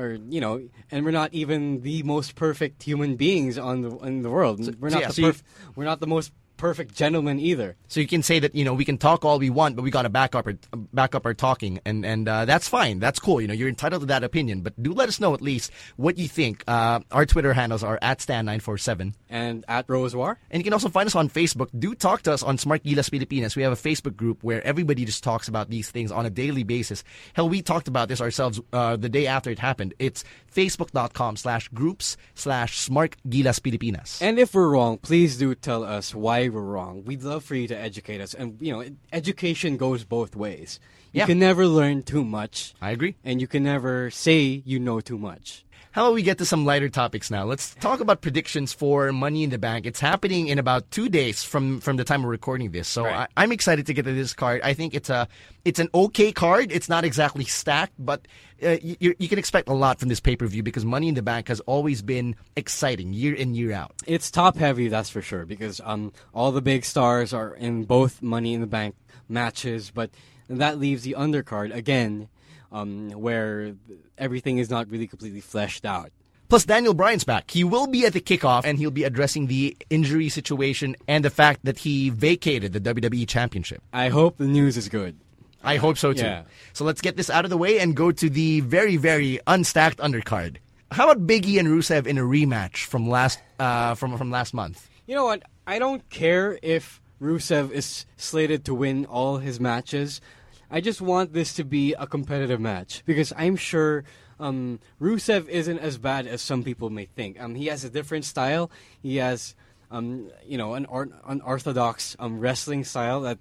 or you know, and we're not even the most perfect human beings on the in the world. we're so not yeah, the perf- we're not the most perfect gentleman either. So you can say that you know we can talk all we want, but we got to back up our back up our talking, and and uh, that's fine. That's cool. You know, you're entitled to that opinion, but do let us know at least what you think. Uh, our Twitter handles are at stan nine four seven. And at Rose War, And you can also find us on Facebook. Do talk to us on Smark Gilas Pilipinas. We have a Facebook group where everybody just talks about these things on a daily basis. Hell, we talked about this ourselves uh, the day after it happened. It's facebook.com slash groups slash Smark Gilas Pilipinas. And if we're wrong, please do tell us why we're wrong. We'd love for you to educate us. And, you know, education goes both ways. You Yeah. can never learn too much. I agree. And you can never say you know too much. How about we get to some lighter topics now? Let's talk about predictions for Money in the Bank. It's happening in about two days from from the time we're recording this, so Right. I, I'm excited to get to this card. I think it's a it's an okay card. It's not exactly stacked, but uh, you, you can expect a lot from this pay per view because Money in the Bank has always been exciting year in year out. It's top heavy, that's for sure, because um, all the big stars are in both Money in the Bank matches, but that leaves the undercard again, um, where everything is not really completely fleshed out. Plus, Daniel Bryan's back. He will be at the kickoff, and he'll be addressing the injury situation and the fact that he vacated the WWE Championship. I hope the news is good. I hope so too. Yeah. So let's get this out of the way and go to the very, very unstacked undercard. How about Big E and Rusev in a rematch from last uh, from from last month? You know what? I don't care if Rusev is slated to win all his matches. I just want this to be a competitive match because I'm sure um, Rusev isn't as bad as some people may think. Um, he has a different style. He has, um, you know, an or- unorthodox um, wrestling style that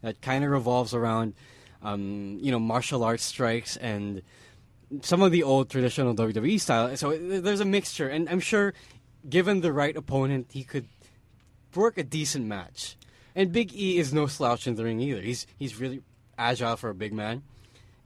that kind of revolves around, um, you know, martial arts strikes and some of the old traditional WWE style. So uh, there's a mixture, and I'm sure, given the right opponent, he could work a decent match. And Big E is no slouch in the ring either. He's he's really agile for a big man,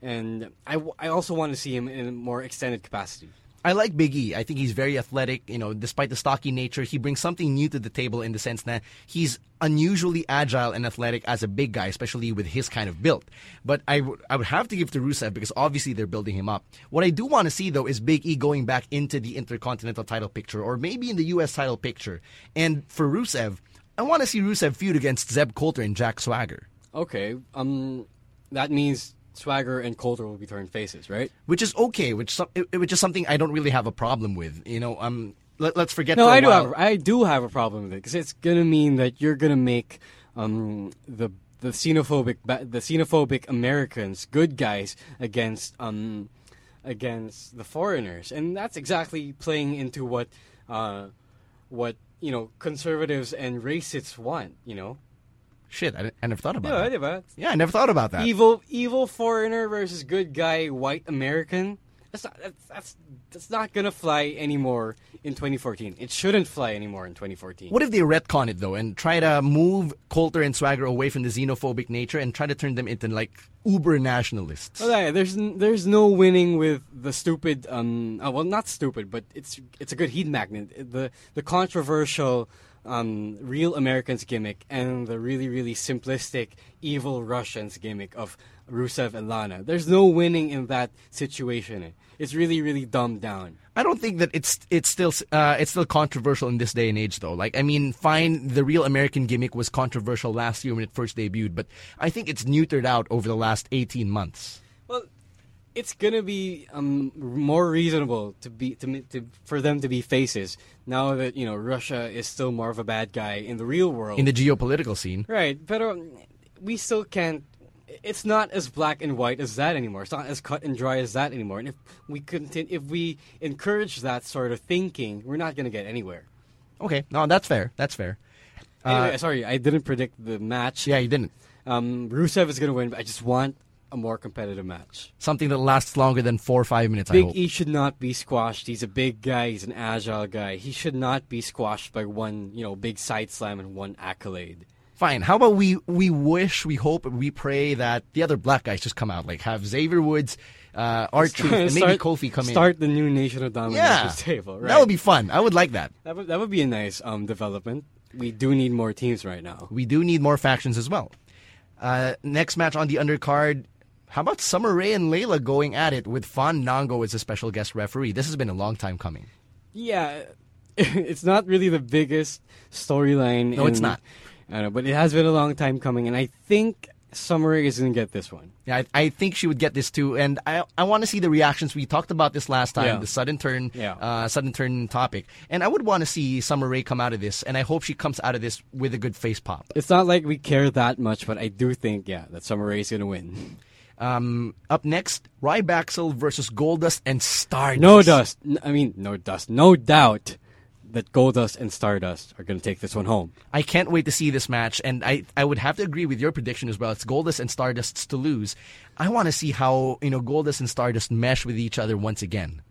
and I, w- I also want to see him in a more extended capacity. I like Big E. I think he's very athletic. You know, despite the stocky nature, he brings something new to the table in the sense that he's unusually agile and athletic as a big guy, especially with his kind of build. But I would I would have to give to Rusev because obviously they're building him up. What I do want to see though is Big E going back into the Intercontinental title picture or maybe in the U.S. title picture. And for Rusev, I want to see Rusev feud against Zeb Colter and Jack Swagger. Okay, um, that means Swagger and Colter will be turned faces, right? which is okay, which which is something I don't really have a problem with. You know, um, let, us forget. No, I do have I do have a problem with it because it's gonna mean that you're gonna make um, the the xenophobic the xenophobic Americans good guys against um, against the foreigners, and that's exactly playing into what uh, what you know conservatives and racists want. You know, Shit, I, I never thought about yeah, that. diba? Yeah, I never thought about that. evil evil foreigner versus good guy white American. That's not that's, that's that's not gonna fly anymore in 2014. It shouldn't fly anymore in 2014. What if they retcon it though and try to move Colter and Swagger away from the xenophobic nature and try to turn them into like uber nationalists? Well, yeah, there's n- there's no winning with the stupid. Um, uh, well, not stupid, but it's it's a good heat magnet. The the controversial. Um, real Americans gimmick and the really, really simplistic evil Russians gimmick of Rusev and Lana. There's no winning in that situation. It's really, really dumbed down. I don't think that it's it's still uh, it's still controversial in this day and age though. Like I mean, fine, the real American gimmick was controversial last year when it first debuted, but I think it's neutered out over the last 18 months. It's gonna be um, more reasonable to be to, to for them to be faces now that you know Russia is still more of a bad guy in the real world. In the geopolitical scene. right, but um, we still can't. It's not as black and white as that anymore. It's not as cut and dry as that anymore. And if we continue, if we encourage that sort of thinking, we're not gonna get anywhere. Okay, no, that's fair. That's fair. Anyway, sorry, I didn't predict the match. Yeah, you didn't. Um, Rusev is gonna win. But I just want a more competitive match. Something that lasts longer than four or five minutes. I Big hope. E should not be squashed. He's a big guy. He's an agile guy. He should not be squashed by one, you know, big side slam and one accolade. Fine. How about we we wish, we hope, we pray that the other black guys just come out, like have Xavier Woods, uh, R-Truth, and maybe Start- Kofi come in, Start the new Nation of Domination Yeah, table. Right? that would be fun. I would like that. that would that would be a nice um, development. We do need more teams right now. We do need more factions as well. Uh, next match on the undercard. How about Summer Rae and Layla going at it with Fandango as a special guest referee? This has been a long time coming. Yeah, it's not really the biggest storyline. No, it's not. I know, but it has been a long time coming, and I think Summer Rae is gonna get this one. Yeah, I, I think she would get this too, and I I want to see the reactions. We talked about this last time, Yeah. the sudden turn, Yeah. uh, sudden turn topic, and I would want to see Summer Rae come out of this, and I hope she comes out of this with a good face pop. It's not like we care that much, but I do think, yeah, that Summer Rae is gonna win. Um, up next, Rybaxel versus Goldust and Stardust. No dust. I mean, no dust. No doubt that Goldust and Stardust are going to take this one home. I can't wait to see this match, and I, I would have to agree with your prediction as well. It's Goldust and Stardust's to lose. I want to see how you know Goldust and Stardust mesh with each other once again.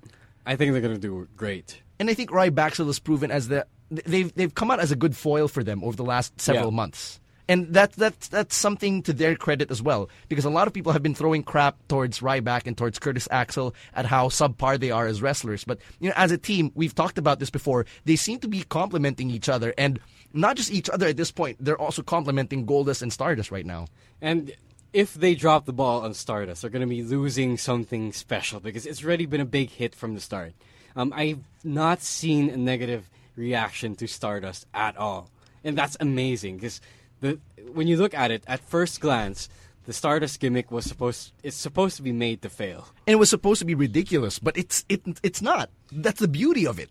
I think they're going to do great. And I think Rybaxel has proven as the they've they've come out as a good foil for them over the last several Yeah. months. And that that's that's something to their credit as well, because a lot of people have been throwing crap towards Ryback and towards Curtis Axel at how subpar they are as wrestlers. But you know, as a team, we've talked about this before. They seem to be complementing each other, and not just each other at this point. They're also complementing Goldust and Stardust right now. And if they drop the ball on Stardust, they're going to be losing something special because it's already been a big hit from the start. Um, I've not seen a negative reaction to Stardust at all, and that's amazing because the when you look at it at first glance, the Stardust gimmick was supposed it's supposed to be made to fail. And it was supposed to be ridiculous, but it's it it's not. That's the beauty of it.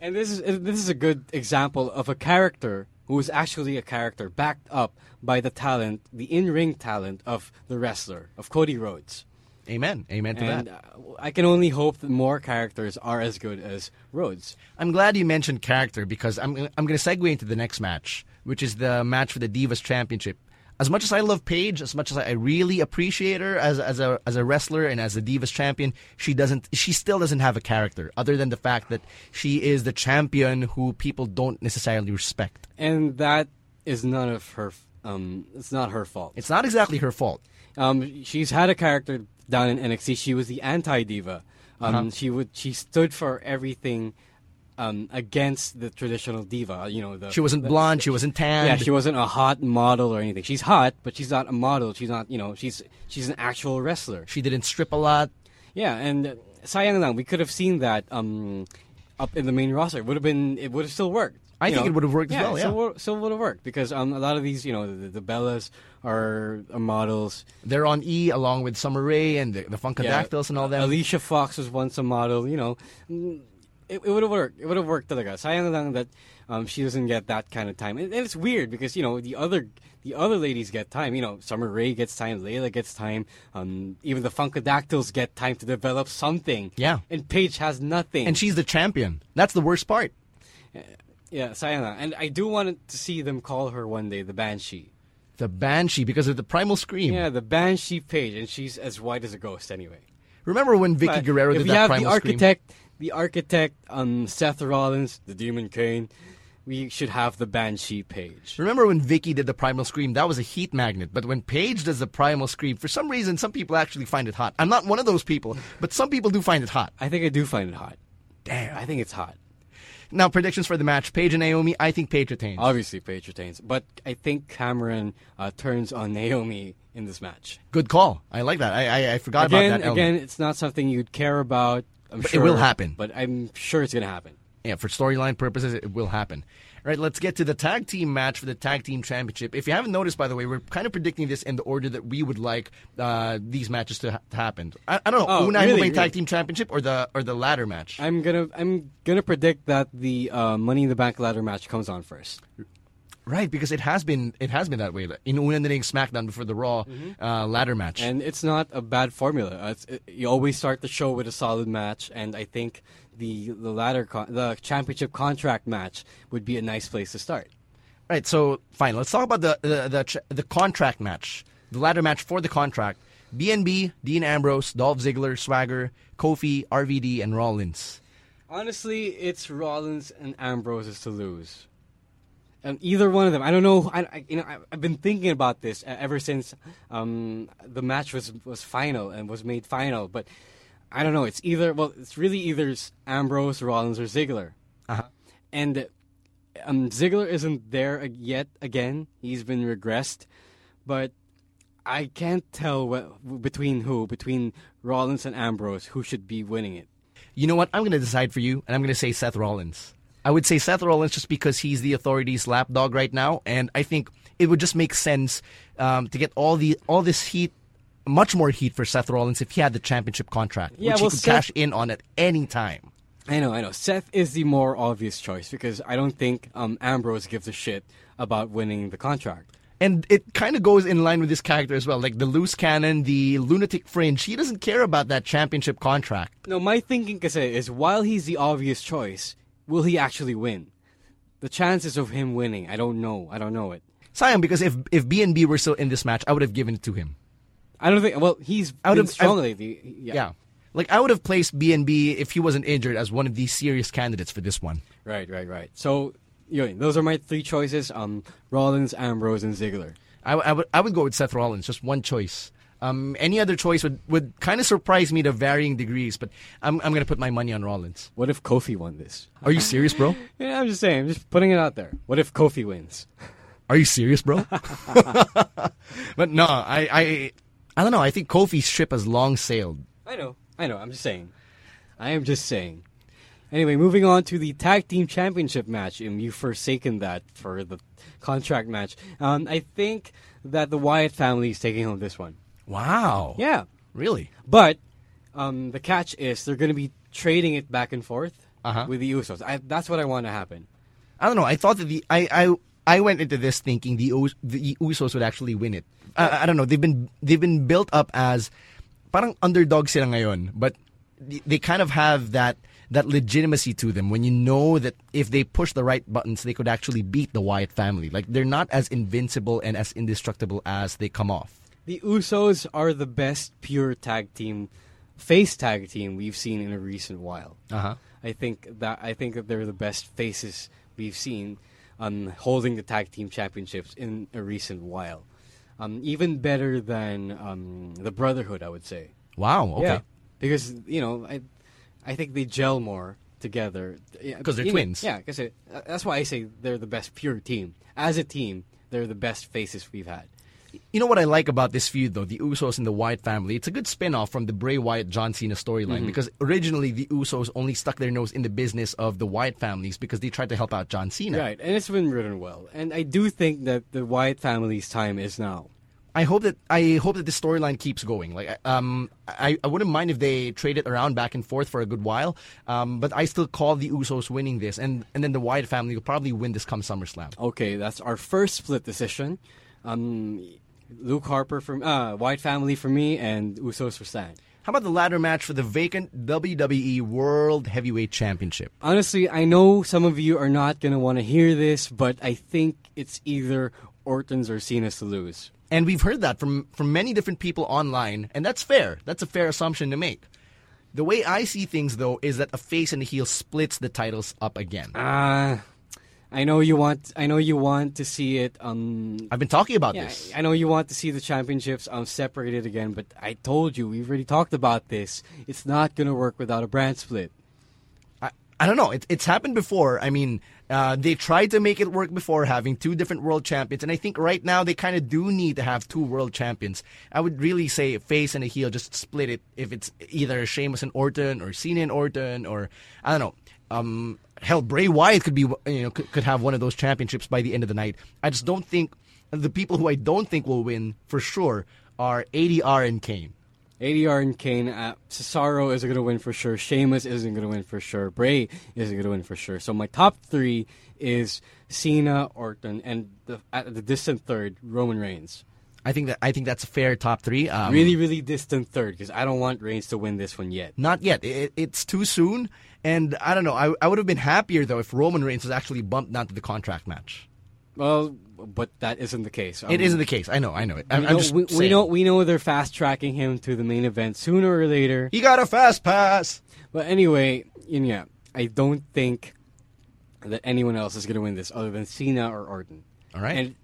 And this is this is a good example of a character who is actually a character backed up by the talent, the in-ring talent of the wrestler of Cody Rhodes. Amen. Amen to And that. uh, I can only hope that more characters are as good as Rhodes. I'm glad you mentioned character because I'm I'm going to segue into the next match, which is the match for the Divas Championship. As much as I love Paige, as much as I really appreciate her as as a as a wrestler and as a Divas champion, she doesn't she still doesn't have a character other than the fact that she is the champion who people don't necessarily respect. And that is none of her. Um, it's not her fault. It's not exactly her fault. Um, she's had a character down in NXT. She was the anti diva. Um, Uh-huh. She would. She stood for everything um, against the traditional diva. You know, the She wasn't the- blonde, she wasn't tan. Yeah, she wasn't a hot model or anything. She's hot, but she's not a model. She's not. You know, she's she's an actual wrestler. She didn't strip a lot. Yeah, and uh, sayang lang, we could have seen that um, up in the main roster. It would have been. It would have still worked. I you think know? it would have worked as yeah, well, Still, yeah. wor- still would have worked because um, a lot of these, you know, the, the Bellas are, are models. They're on E along with Summer Rae and the, the Funkadactyls and all them. Alicia Fox was once a model. You know, it, it would have worked. It would have worked talaga. Sayang lang that um, she doesn't get that kind of time, and, and it's weird because you know the other the other ladies get time. You know, Summer Rae gets time, Layla gets time, um, even the Funkadactyls get time to develop something. Yeah. and Paige has nothing. and she's the champion. That's the worst part. yeah, sayang lang. And I do want to see them call her one day the Banshee. The Banshee because of the primal scream. Yeah, the Banshee Paige, and she's as white as a ghost anyway. Remember when Vickie But Guerrero if did you that have primal the scream? The architect, um, Seth Rollins, the Demon Kane, we should have the Banshee Paige. Remember when Vickie did the primal scream? That was a heat magnet. But when Paige does the primal scream, for some reason, some people actually find it hot. I'm not one of those people, but some people do find it hot. I think I do find it hot. Damn. I think it's hot. Now, predictions for the match: Paige and Naomi. I think Paige retains. Obviously, Paige retains, but I think Cameron uh, turns on Naomi in this match. Good call. I like that. I I, I forgot Again, about that. element. again, it's not something you'd care about. I'm But it will happen. But I'm sure it's gonna happen. yeah, for storyline purposes, it will happen. All right, let's get to the tag team match for the tag team championship. If you haven't noticed, by the way, we're kind of predicting this in the order that we would like uh, these matches to, ha- to happen. I, I don't know, Oh, Unai really? Mubay tag Really? team championship or the or the ladder match. I'm gonna I'm gonna predict that the uh, Money in the Bank ladder match comes on first. Right, because it has been it has been that way. In Una SmackDown before the Raw uh, ladder match. And it's not a bad formula. Uh, it, you always start the show with a solid match, and I think the the ladder con- the championship contract match would be a nice place to start. Right, so fine. Let's talk about the the the, ch- the contract match, the ladder match for the contract. BNB, Dean Ambrose, Dolph Ziggler, Swagger, Kofi, RVD, and Rollins. Honestly, it's Rollins and Ambrose to lose. And either one of them, I don't know. I, I you know, I, I've been thinking about this ever since um, the match was was final and was made final. But I don't know. It's either well, it's really either Ambrose, Rollins, or Ziggler. Uh-huh. And um, Ziggler isn't there yet. Again, he's been regressed, but I can't tell what, between who between Rollins and Ambrose who should be winning it. You know what? I'm going to decide for you, and I'm going to say Seth Rollins. I would say Seth Rollins just because he's the authority's lapdog right now, and I think it would just make sense um, to get all the all this heat, much more heat for Seth Rollins if he had the championship contract, Yeah, which well, he could Seth- cash in on at any time. I know, I know. Seth is the more obvious choice because I don't think um, Ambrose gives a shit about winning the contract. And it kind of goes in line with this character as well. Like the loose cannon, the lunatic fringe, he doesn't care about that championship contract. No, my thinking kasi is while he's the obvious choice, will he actually win? The chances of him winning, I don't know. I don't know it. Sayang, because if if B&B were still in this match, I would have given it to him. I don't think. Well, he's I would been have- strong I- lately. Yeah. Yeah. Like I would have placed B&B if he wasn't injured as one of the serious candidates for this one. Right, right, right. So, yun, those are my three choices: um, Rollins, Ambrose, and Ziggler. I, I would I would go with Seth Rollins, just one choice. Um, any other choice would, would kind of surprise me to varying degrees, but I'm I'm gonna put my money on Rollins. What if Kofi won this? Are you serious, bro? Yeah, I'm just saying. I'm just putting it out there. What if Kofi wins? Are you serious, bro? but no, I, I I don't know. I think Kofi's ship has long sailed. I know, I know. I'm just saying. I am just saying. Anyway, moving on to the tag team championship match. Um, you forsaken that for the contract match. Um, I think that the Wyatt family is taking home this one. Wow. Yeah, Really? but um, the catch is they're going to be trading it back and forth Uh-huh. with the Usos. I, that's what I want to happen. I don't know. I thought that the I I, I went into this thinking the Us- the Usos would actually win it. I, I don't know. They've been they've been built up as parang underdog sila ngayon, but they- they kind of have that that legitimacy to them when you know that if they push the right buttons, they could actually beat the Wyatt family. Like they're not as invincible and as indestructible as they come off. The Usos are the best pure tag team, face tag team we've seen in a recent while. Uh-huh. I think that I think that they're the best faces we've seen um, holding the tag team championships in a recent while. Um, even better than um, the Brotherhood, I would say. Wow. Okay. Yeah, because you know, I I think they gel more together. Yeah, 'Cause they're know, twins. Yeah, because that's why I say they're the best pure team. As a team, they're the best faces we've had. You know what I like about this feud, though? The Usos and the Wyatt family. It's a good spin off from the Bray Wyatt John Cena storyline because originally the Usos only stuck their nose in the business of the Wyatt families because they tried to help out John Cena. Right, and it's been written well. And I do think that the Wyatt family's time is now. I hope that I hope that this storyline keeps going. Like, um, I, I wouldn't mind if they trade it around back and forth for a good while. Um, but I still call the Usos winning this, and and then the Wyatt family will probably win this come SummerSlam. Okay, that's our first split decision. Um, Luke Harper from uh, Wyatt family for me, and Usos for Stan. How about the ladder match for the vacant WWE World Heavyweight Championship? Honestly, I know some of you are not gonna want to hear this, but I think it's either Orton's or Cena's to lose. And we've heard that from from many different people online, and that's fair. That's a fair assumption to make. The way I see things, though, is that a face and a heel splits the titles up again. Uh, I know you want. I know you want to see it. Um, I've been talking about yeah, this. I know you want to see the championships um separated again, but I told you we've already talked about this. It's not gonna work without a brand split. I, I don't know. It, it's happened before. I mean, uh, they tried to make it work before, having two different world champions, and I think right now they kind of do need to have two world champions. I would really say a face and a heel, just split it. If it's either Sheamus and Orton, or Cena and Orton, or I don't know. Um, hell, Bray Wyatt could be, you know, could, could have one of those championships by the end of the night. I just don't think the people who I don't think will win for sure are ADR and Kane. ADR and Kane, uh, Cesaro isn't going to win for sure. Sheamus isn't going to win for sure. Bray isn't going to win for sure. So my top three is Cena, Orton, and the, at the distant third, Roman Reigns. I think that I think that's a fair top three. Um, Really, really distant third because I don't want Reigns to win this one yet. Not yet. It, it's too soon. And I don't know. I, I would have been happier though if Roman Reigns was actually bumped down to the contract match. Well, but that isn't the case. it Um, isn't the case. I know. I know it. I'm, we I'm know, just we, we know we know they're fast tracking him to the main event sooner or later. He got a fast pass. But anyway, yeah, I don't think that anyone else is going to win this other than Cena or Orton. All right. And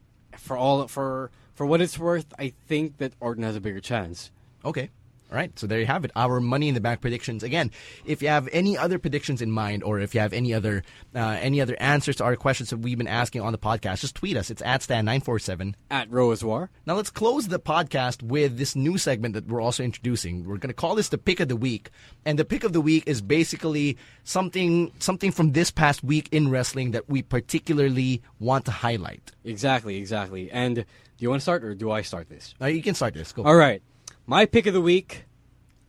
for all for for what it's worth, I think that Orton has a bigger chance. Okay. All right. So there you have it. Our money in the bank predictions. Again, if you have any other predictions in mind, or if you have any other uh, any other answers to our questions that we've been asking on the podcast, just tweet us. It's at stan nine four seven. At Roazwar. Now let's close the podcast with this new segment that we're also introducing. We're going to call this the pick of the week, and the pick of the week is basically something something from this past week in wrestling that we particularly want to highlight. Exactly, exactly. And do you want to start or do I start this? Now you can start this. Go. All right. My pick of the week,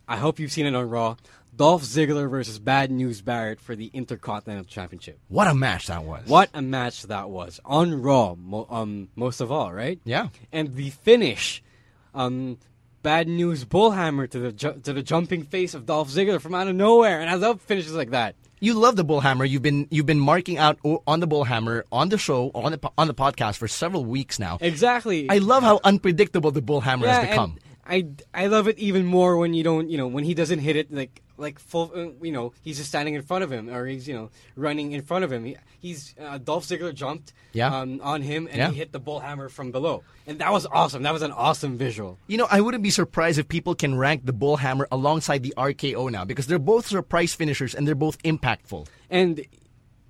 I hope you've seen it on Raw. Dolph Ziggler versus Bad News Barrett for the Intercontinental Championship. What a match that was! What a match that was on Raw, mo- um, most of all, right? Yeah. And the finish, um, Bad News Bullhammer to the ju- to the jumping face of Dolph Ziggler from out of nowhere, and I love finishes like that. You love the bullhammer. You've been you've been marking out on the bullhammer on the show on the on the podcast for several weeks now. Exactly. I love how unpredictable the bullhammer yeah, has become. and I I love it even more when you don't you know when he doesn't hit it like like full uh, you know he's just standing in front of him or he's you know running in front of him. He, he's uh, Dolph Ziggler jumped Yeah. um, on him and Yeah. he hit the bullhammer from below, and that was awesome. That was an awesome visual. You know, I wouldn't be surprised if people can rank the bullhammer alongside the RKO now because they're both surprise finishers and they're both impactful. And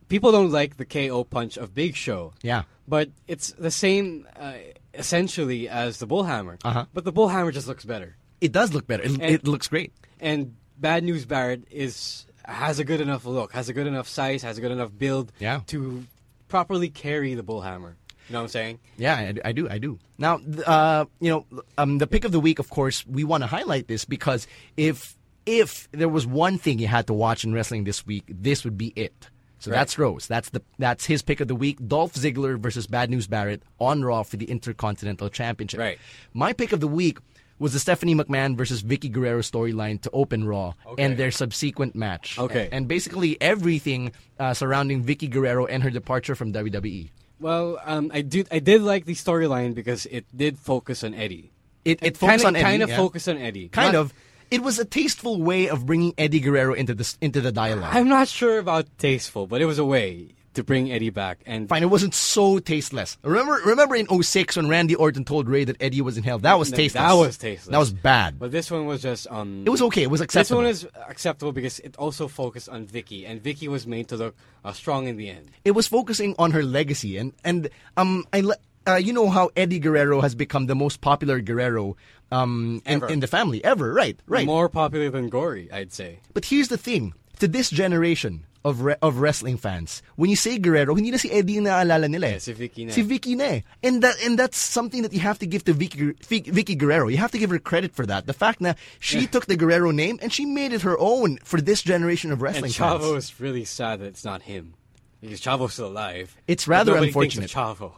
people don't like the KO punch of Big Show. Yeah. But it's the same uh, essentially as the bullhammer. Uh-huh. But the bullhammer just looks better. It does look better. It, And- it looks great. And Bad News Barrett is has a good enough look, has a good enough size, has a good enough build Yeah. to properly carry the bullhammer. You know what I'm saying? Yeah, I, I do. I do. Now, uh, you know, um, the pick of the week. Of course, we want to highlight this because if if there was one thing you had to watch in wrestling this week, this would be it. So Right. that's Rose. That's the that's his pick of the week. Dolph Ziggler versus Bad News Barrett on Raw for the Intercontinental Championship. Right. My pick of the week was the Stephanie McMahon versus Vickie Guerrero storyline to open Raw Okay. and their subsequent match. Okay. And basically everything uh, surrounding Vickie Guerrero and her departure from. WWE. Well, um, I did I did like the storyline because it did focus on Eddie. It, it focused kinda, on Eddie. kind of yeah. focus on Eddie. Kind Not- of. It was a tasteful way of bringing Eddie Guerrero into the into the dialogue. I'm not sure about tasteful, but it was a way to bring Eddie back. And Fine, it wasn't so tasteless. Remember, remember in 06 when Randy Orton told Ray that Eddie was in hell. That was tasteless. that was tasteless. That was bad. But this one was just um. it was okay. It was acceptable. This one is acceptable because it also focused on Vickie, and Vickie was made to look uh, strong in the end. it was focusing on her legacy and and um I le- uh, you know how Eddie Guerrero has become the most popular Guerrero um in, in the family ever. Right, right. More popular than Gory, I'd say. But here's the thing: to this generation of re- of wrestling fans, when you say Guerrero, hindi na si Eddie na naalala nila. eh. Yeah, si Vickie na. Si Vickie na. eh. And that and that's something that you have to give to Vickie, Vickie, Guerrero. You have to give her credit for that. The fact that she took the Guerrero name and she made it her own for this generation of wrestling. And Chavo fans. is really sad that it's not him. Because Chavo's still alive. It's rather unfortunate. Chavo.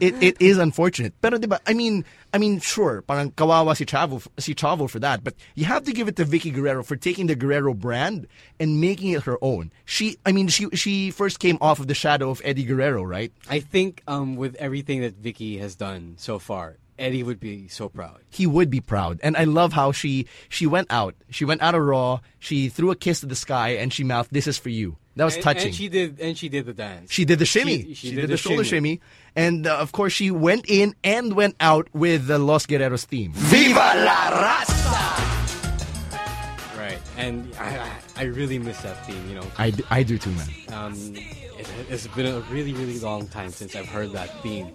It it is unfortunate. Pero diba, I mean, I mean, sure, parang kawawa si Chavo, si Chavo for that, but you have to give it to Vickie Guerrero for taking the Guerrero brand and making it her own. She, I mean, she she first came off of the shadow of Eddie Guerrero, right? I think um, with everything that Vickie has done so far, Eddie would be so proud. he would be proud. And I love how she she went out. She went out of Raw. She threw a kiss to the sky and she mouthed, "This is for you." That was And, touching. and she did, and she did the dance. She did the shimmy. She- she did, did the, the shoulder shimmy. shimmy. And uh, of course, she went in and went out with the Los Guerreros theme. Viva la raza! right, and I, I, I really miss that theme. You know, I, I do too, man. um, it, it's been a really, really long time since I've heard that theme.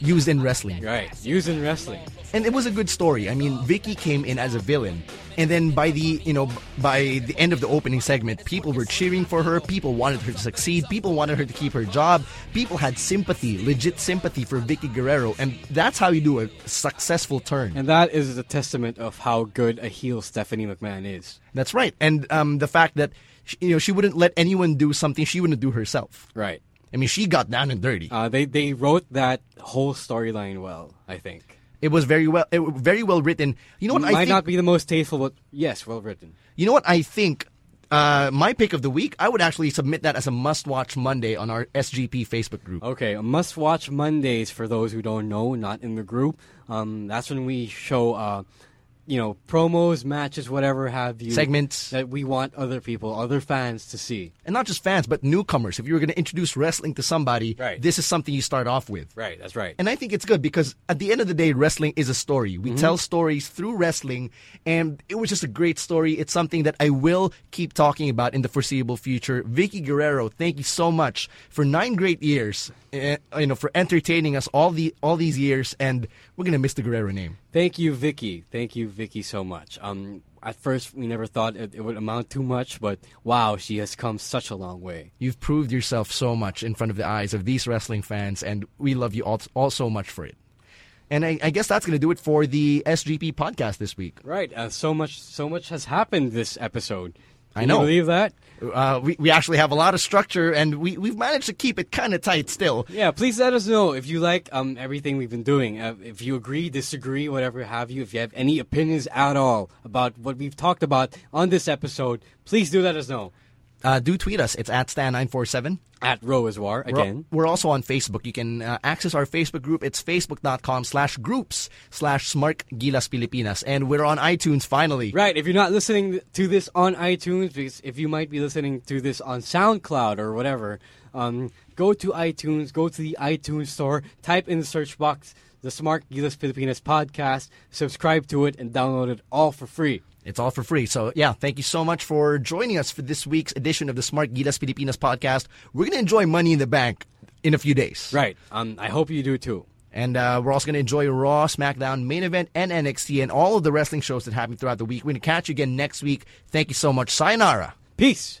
Used in wrestling. Right, used in wrestling. And it was a good story. I mean, Vickie came in as a villain. And then by the, you know, by the end of the opening segment, people were cheering for her. People wanted her to succeed. People wanted her to keep her job. People had sympathy, legit sympathy for Vicky Guerrero. And that's how you do a successful turn. And that is a testament of how good a heel Stephanie McMahon is. That's right. And um, the fact that, you know, she wouldn't let anyone do something she wouldn't do herself. Right. I mean, she got down and dirty. Uh, they they wrote that whole storyline well. I think. It was very well, it, very well written. You know what I Might think? not be the most tasteful, but yes, well written. You know what I think? Uh, my pick of the week, I would actually submit that as a must-watch Monday on our SGP Facebook group. Okay, must-watch Mondays for those who don't know, not in the group. Um, that's when we show, uh, you know, promos, matches, whatever have you, Segments. that we want other people, other fans to see. And not just fans, but newcomers. If you were going to introduce wrestling to somebody, Right. this is something you start off with. Right, that's right. And I think it's good because at the end of the day, wrestling is a story. We tell stories through wrestling, and it was just a great story. It's something that I will keep talking about in the foreseeable future. Vickie Guerrero, thank you so much for nine great years. eh, you know, for entertaining us all the all these years, and we're gonna miss the Guerrero name. Thank you, Vickie. Thank you, Vickie, so much. Um, at first, we never thought it, it would amount too much, but wow, she has come such a long way. You've proved yourself so much in front of the eyes of these wrestling fans, and we love you all, all so much for it. And I, I guess that's going to do it for the SGP podcast this week. Right. Uh, so much, so much has happened this episode. I know. You believe that? Uh, we, we actually have a lot of structure, and we, we've managed to keep it kind of tight still. Yeah. Please let us know if you like um everything we've been doing. Uh, if you agree, disagree, whatever have you. If you have any opinions at all about what we've talked about on this episode, please do let us know. Uh, do tweet us. It's at Stan947. At Roaswar We're, again. we're also on Facebook. You can uh, access our Facebook group. It's facebook.com slash groups slash Smark Gilas Pilipinas. And we're on iTunes finally. Right, if you're not listening to this on iTunes, because if you might be listening to this on SoundCloud or whatever, um, go to iTunes, go to the iTunes store, type in the search box the Smark Gilas Pilipinas podcast, subscribe to it, and download it all for free. It's all for free. So, yeah, thank you so much for joining us for this week's edition of the Smark Gilas Pilipinas podcast. We're going to enjoy Money in the Bank in a few days. Right, um, I hope you do too. And uh, we're also going to enjoy Raw, SmackDown, Main Event, and NXT, and all of the wrestling shows that happen throughout the week. We're going to catch you again next week. Thank you so much. Sayonara. Peace!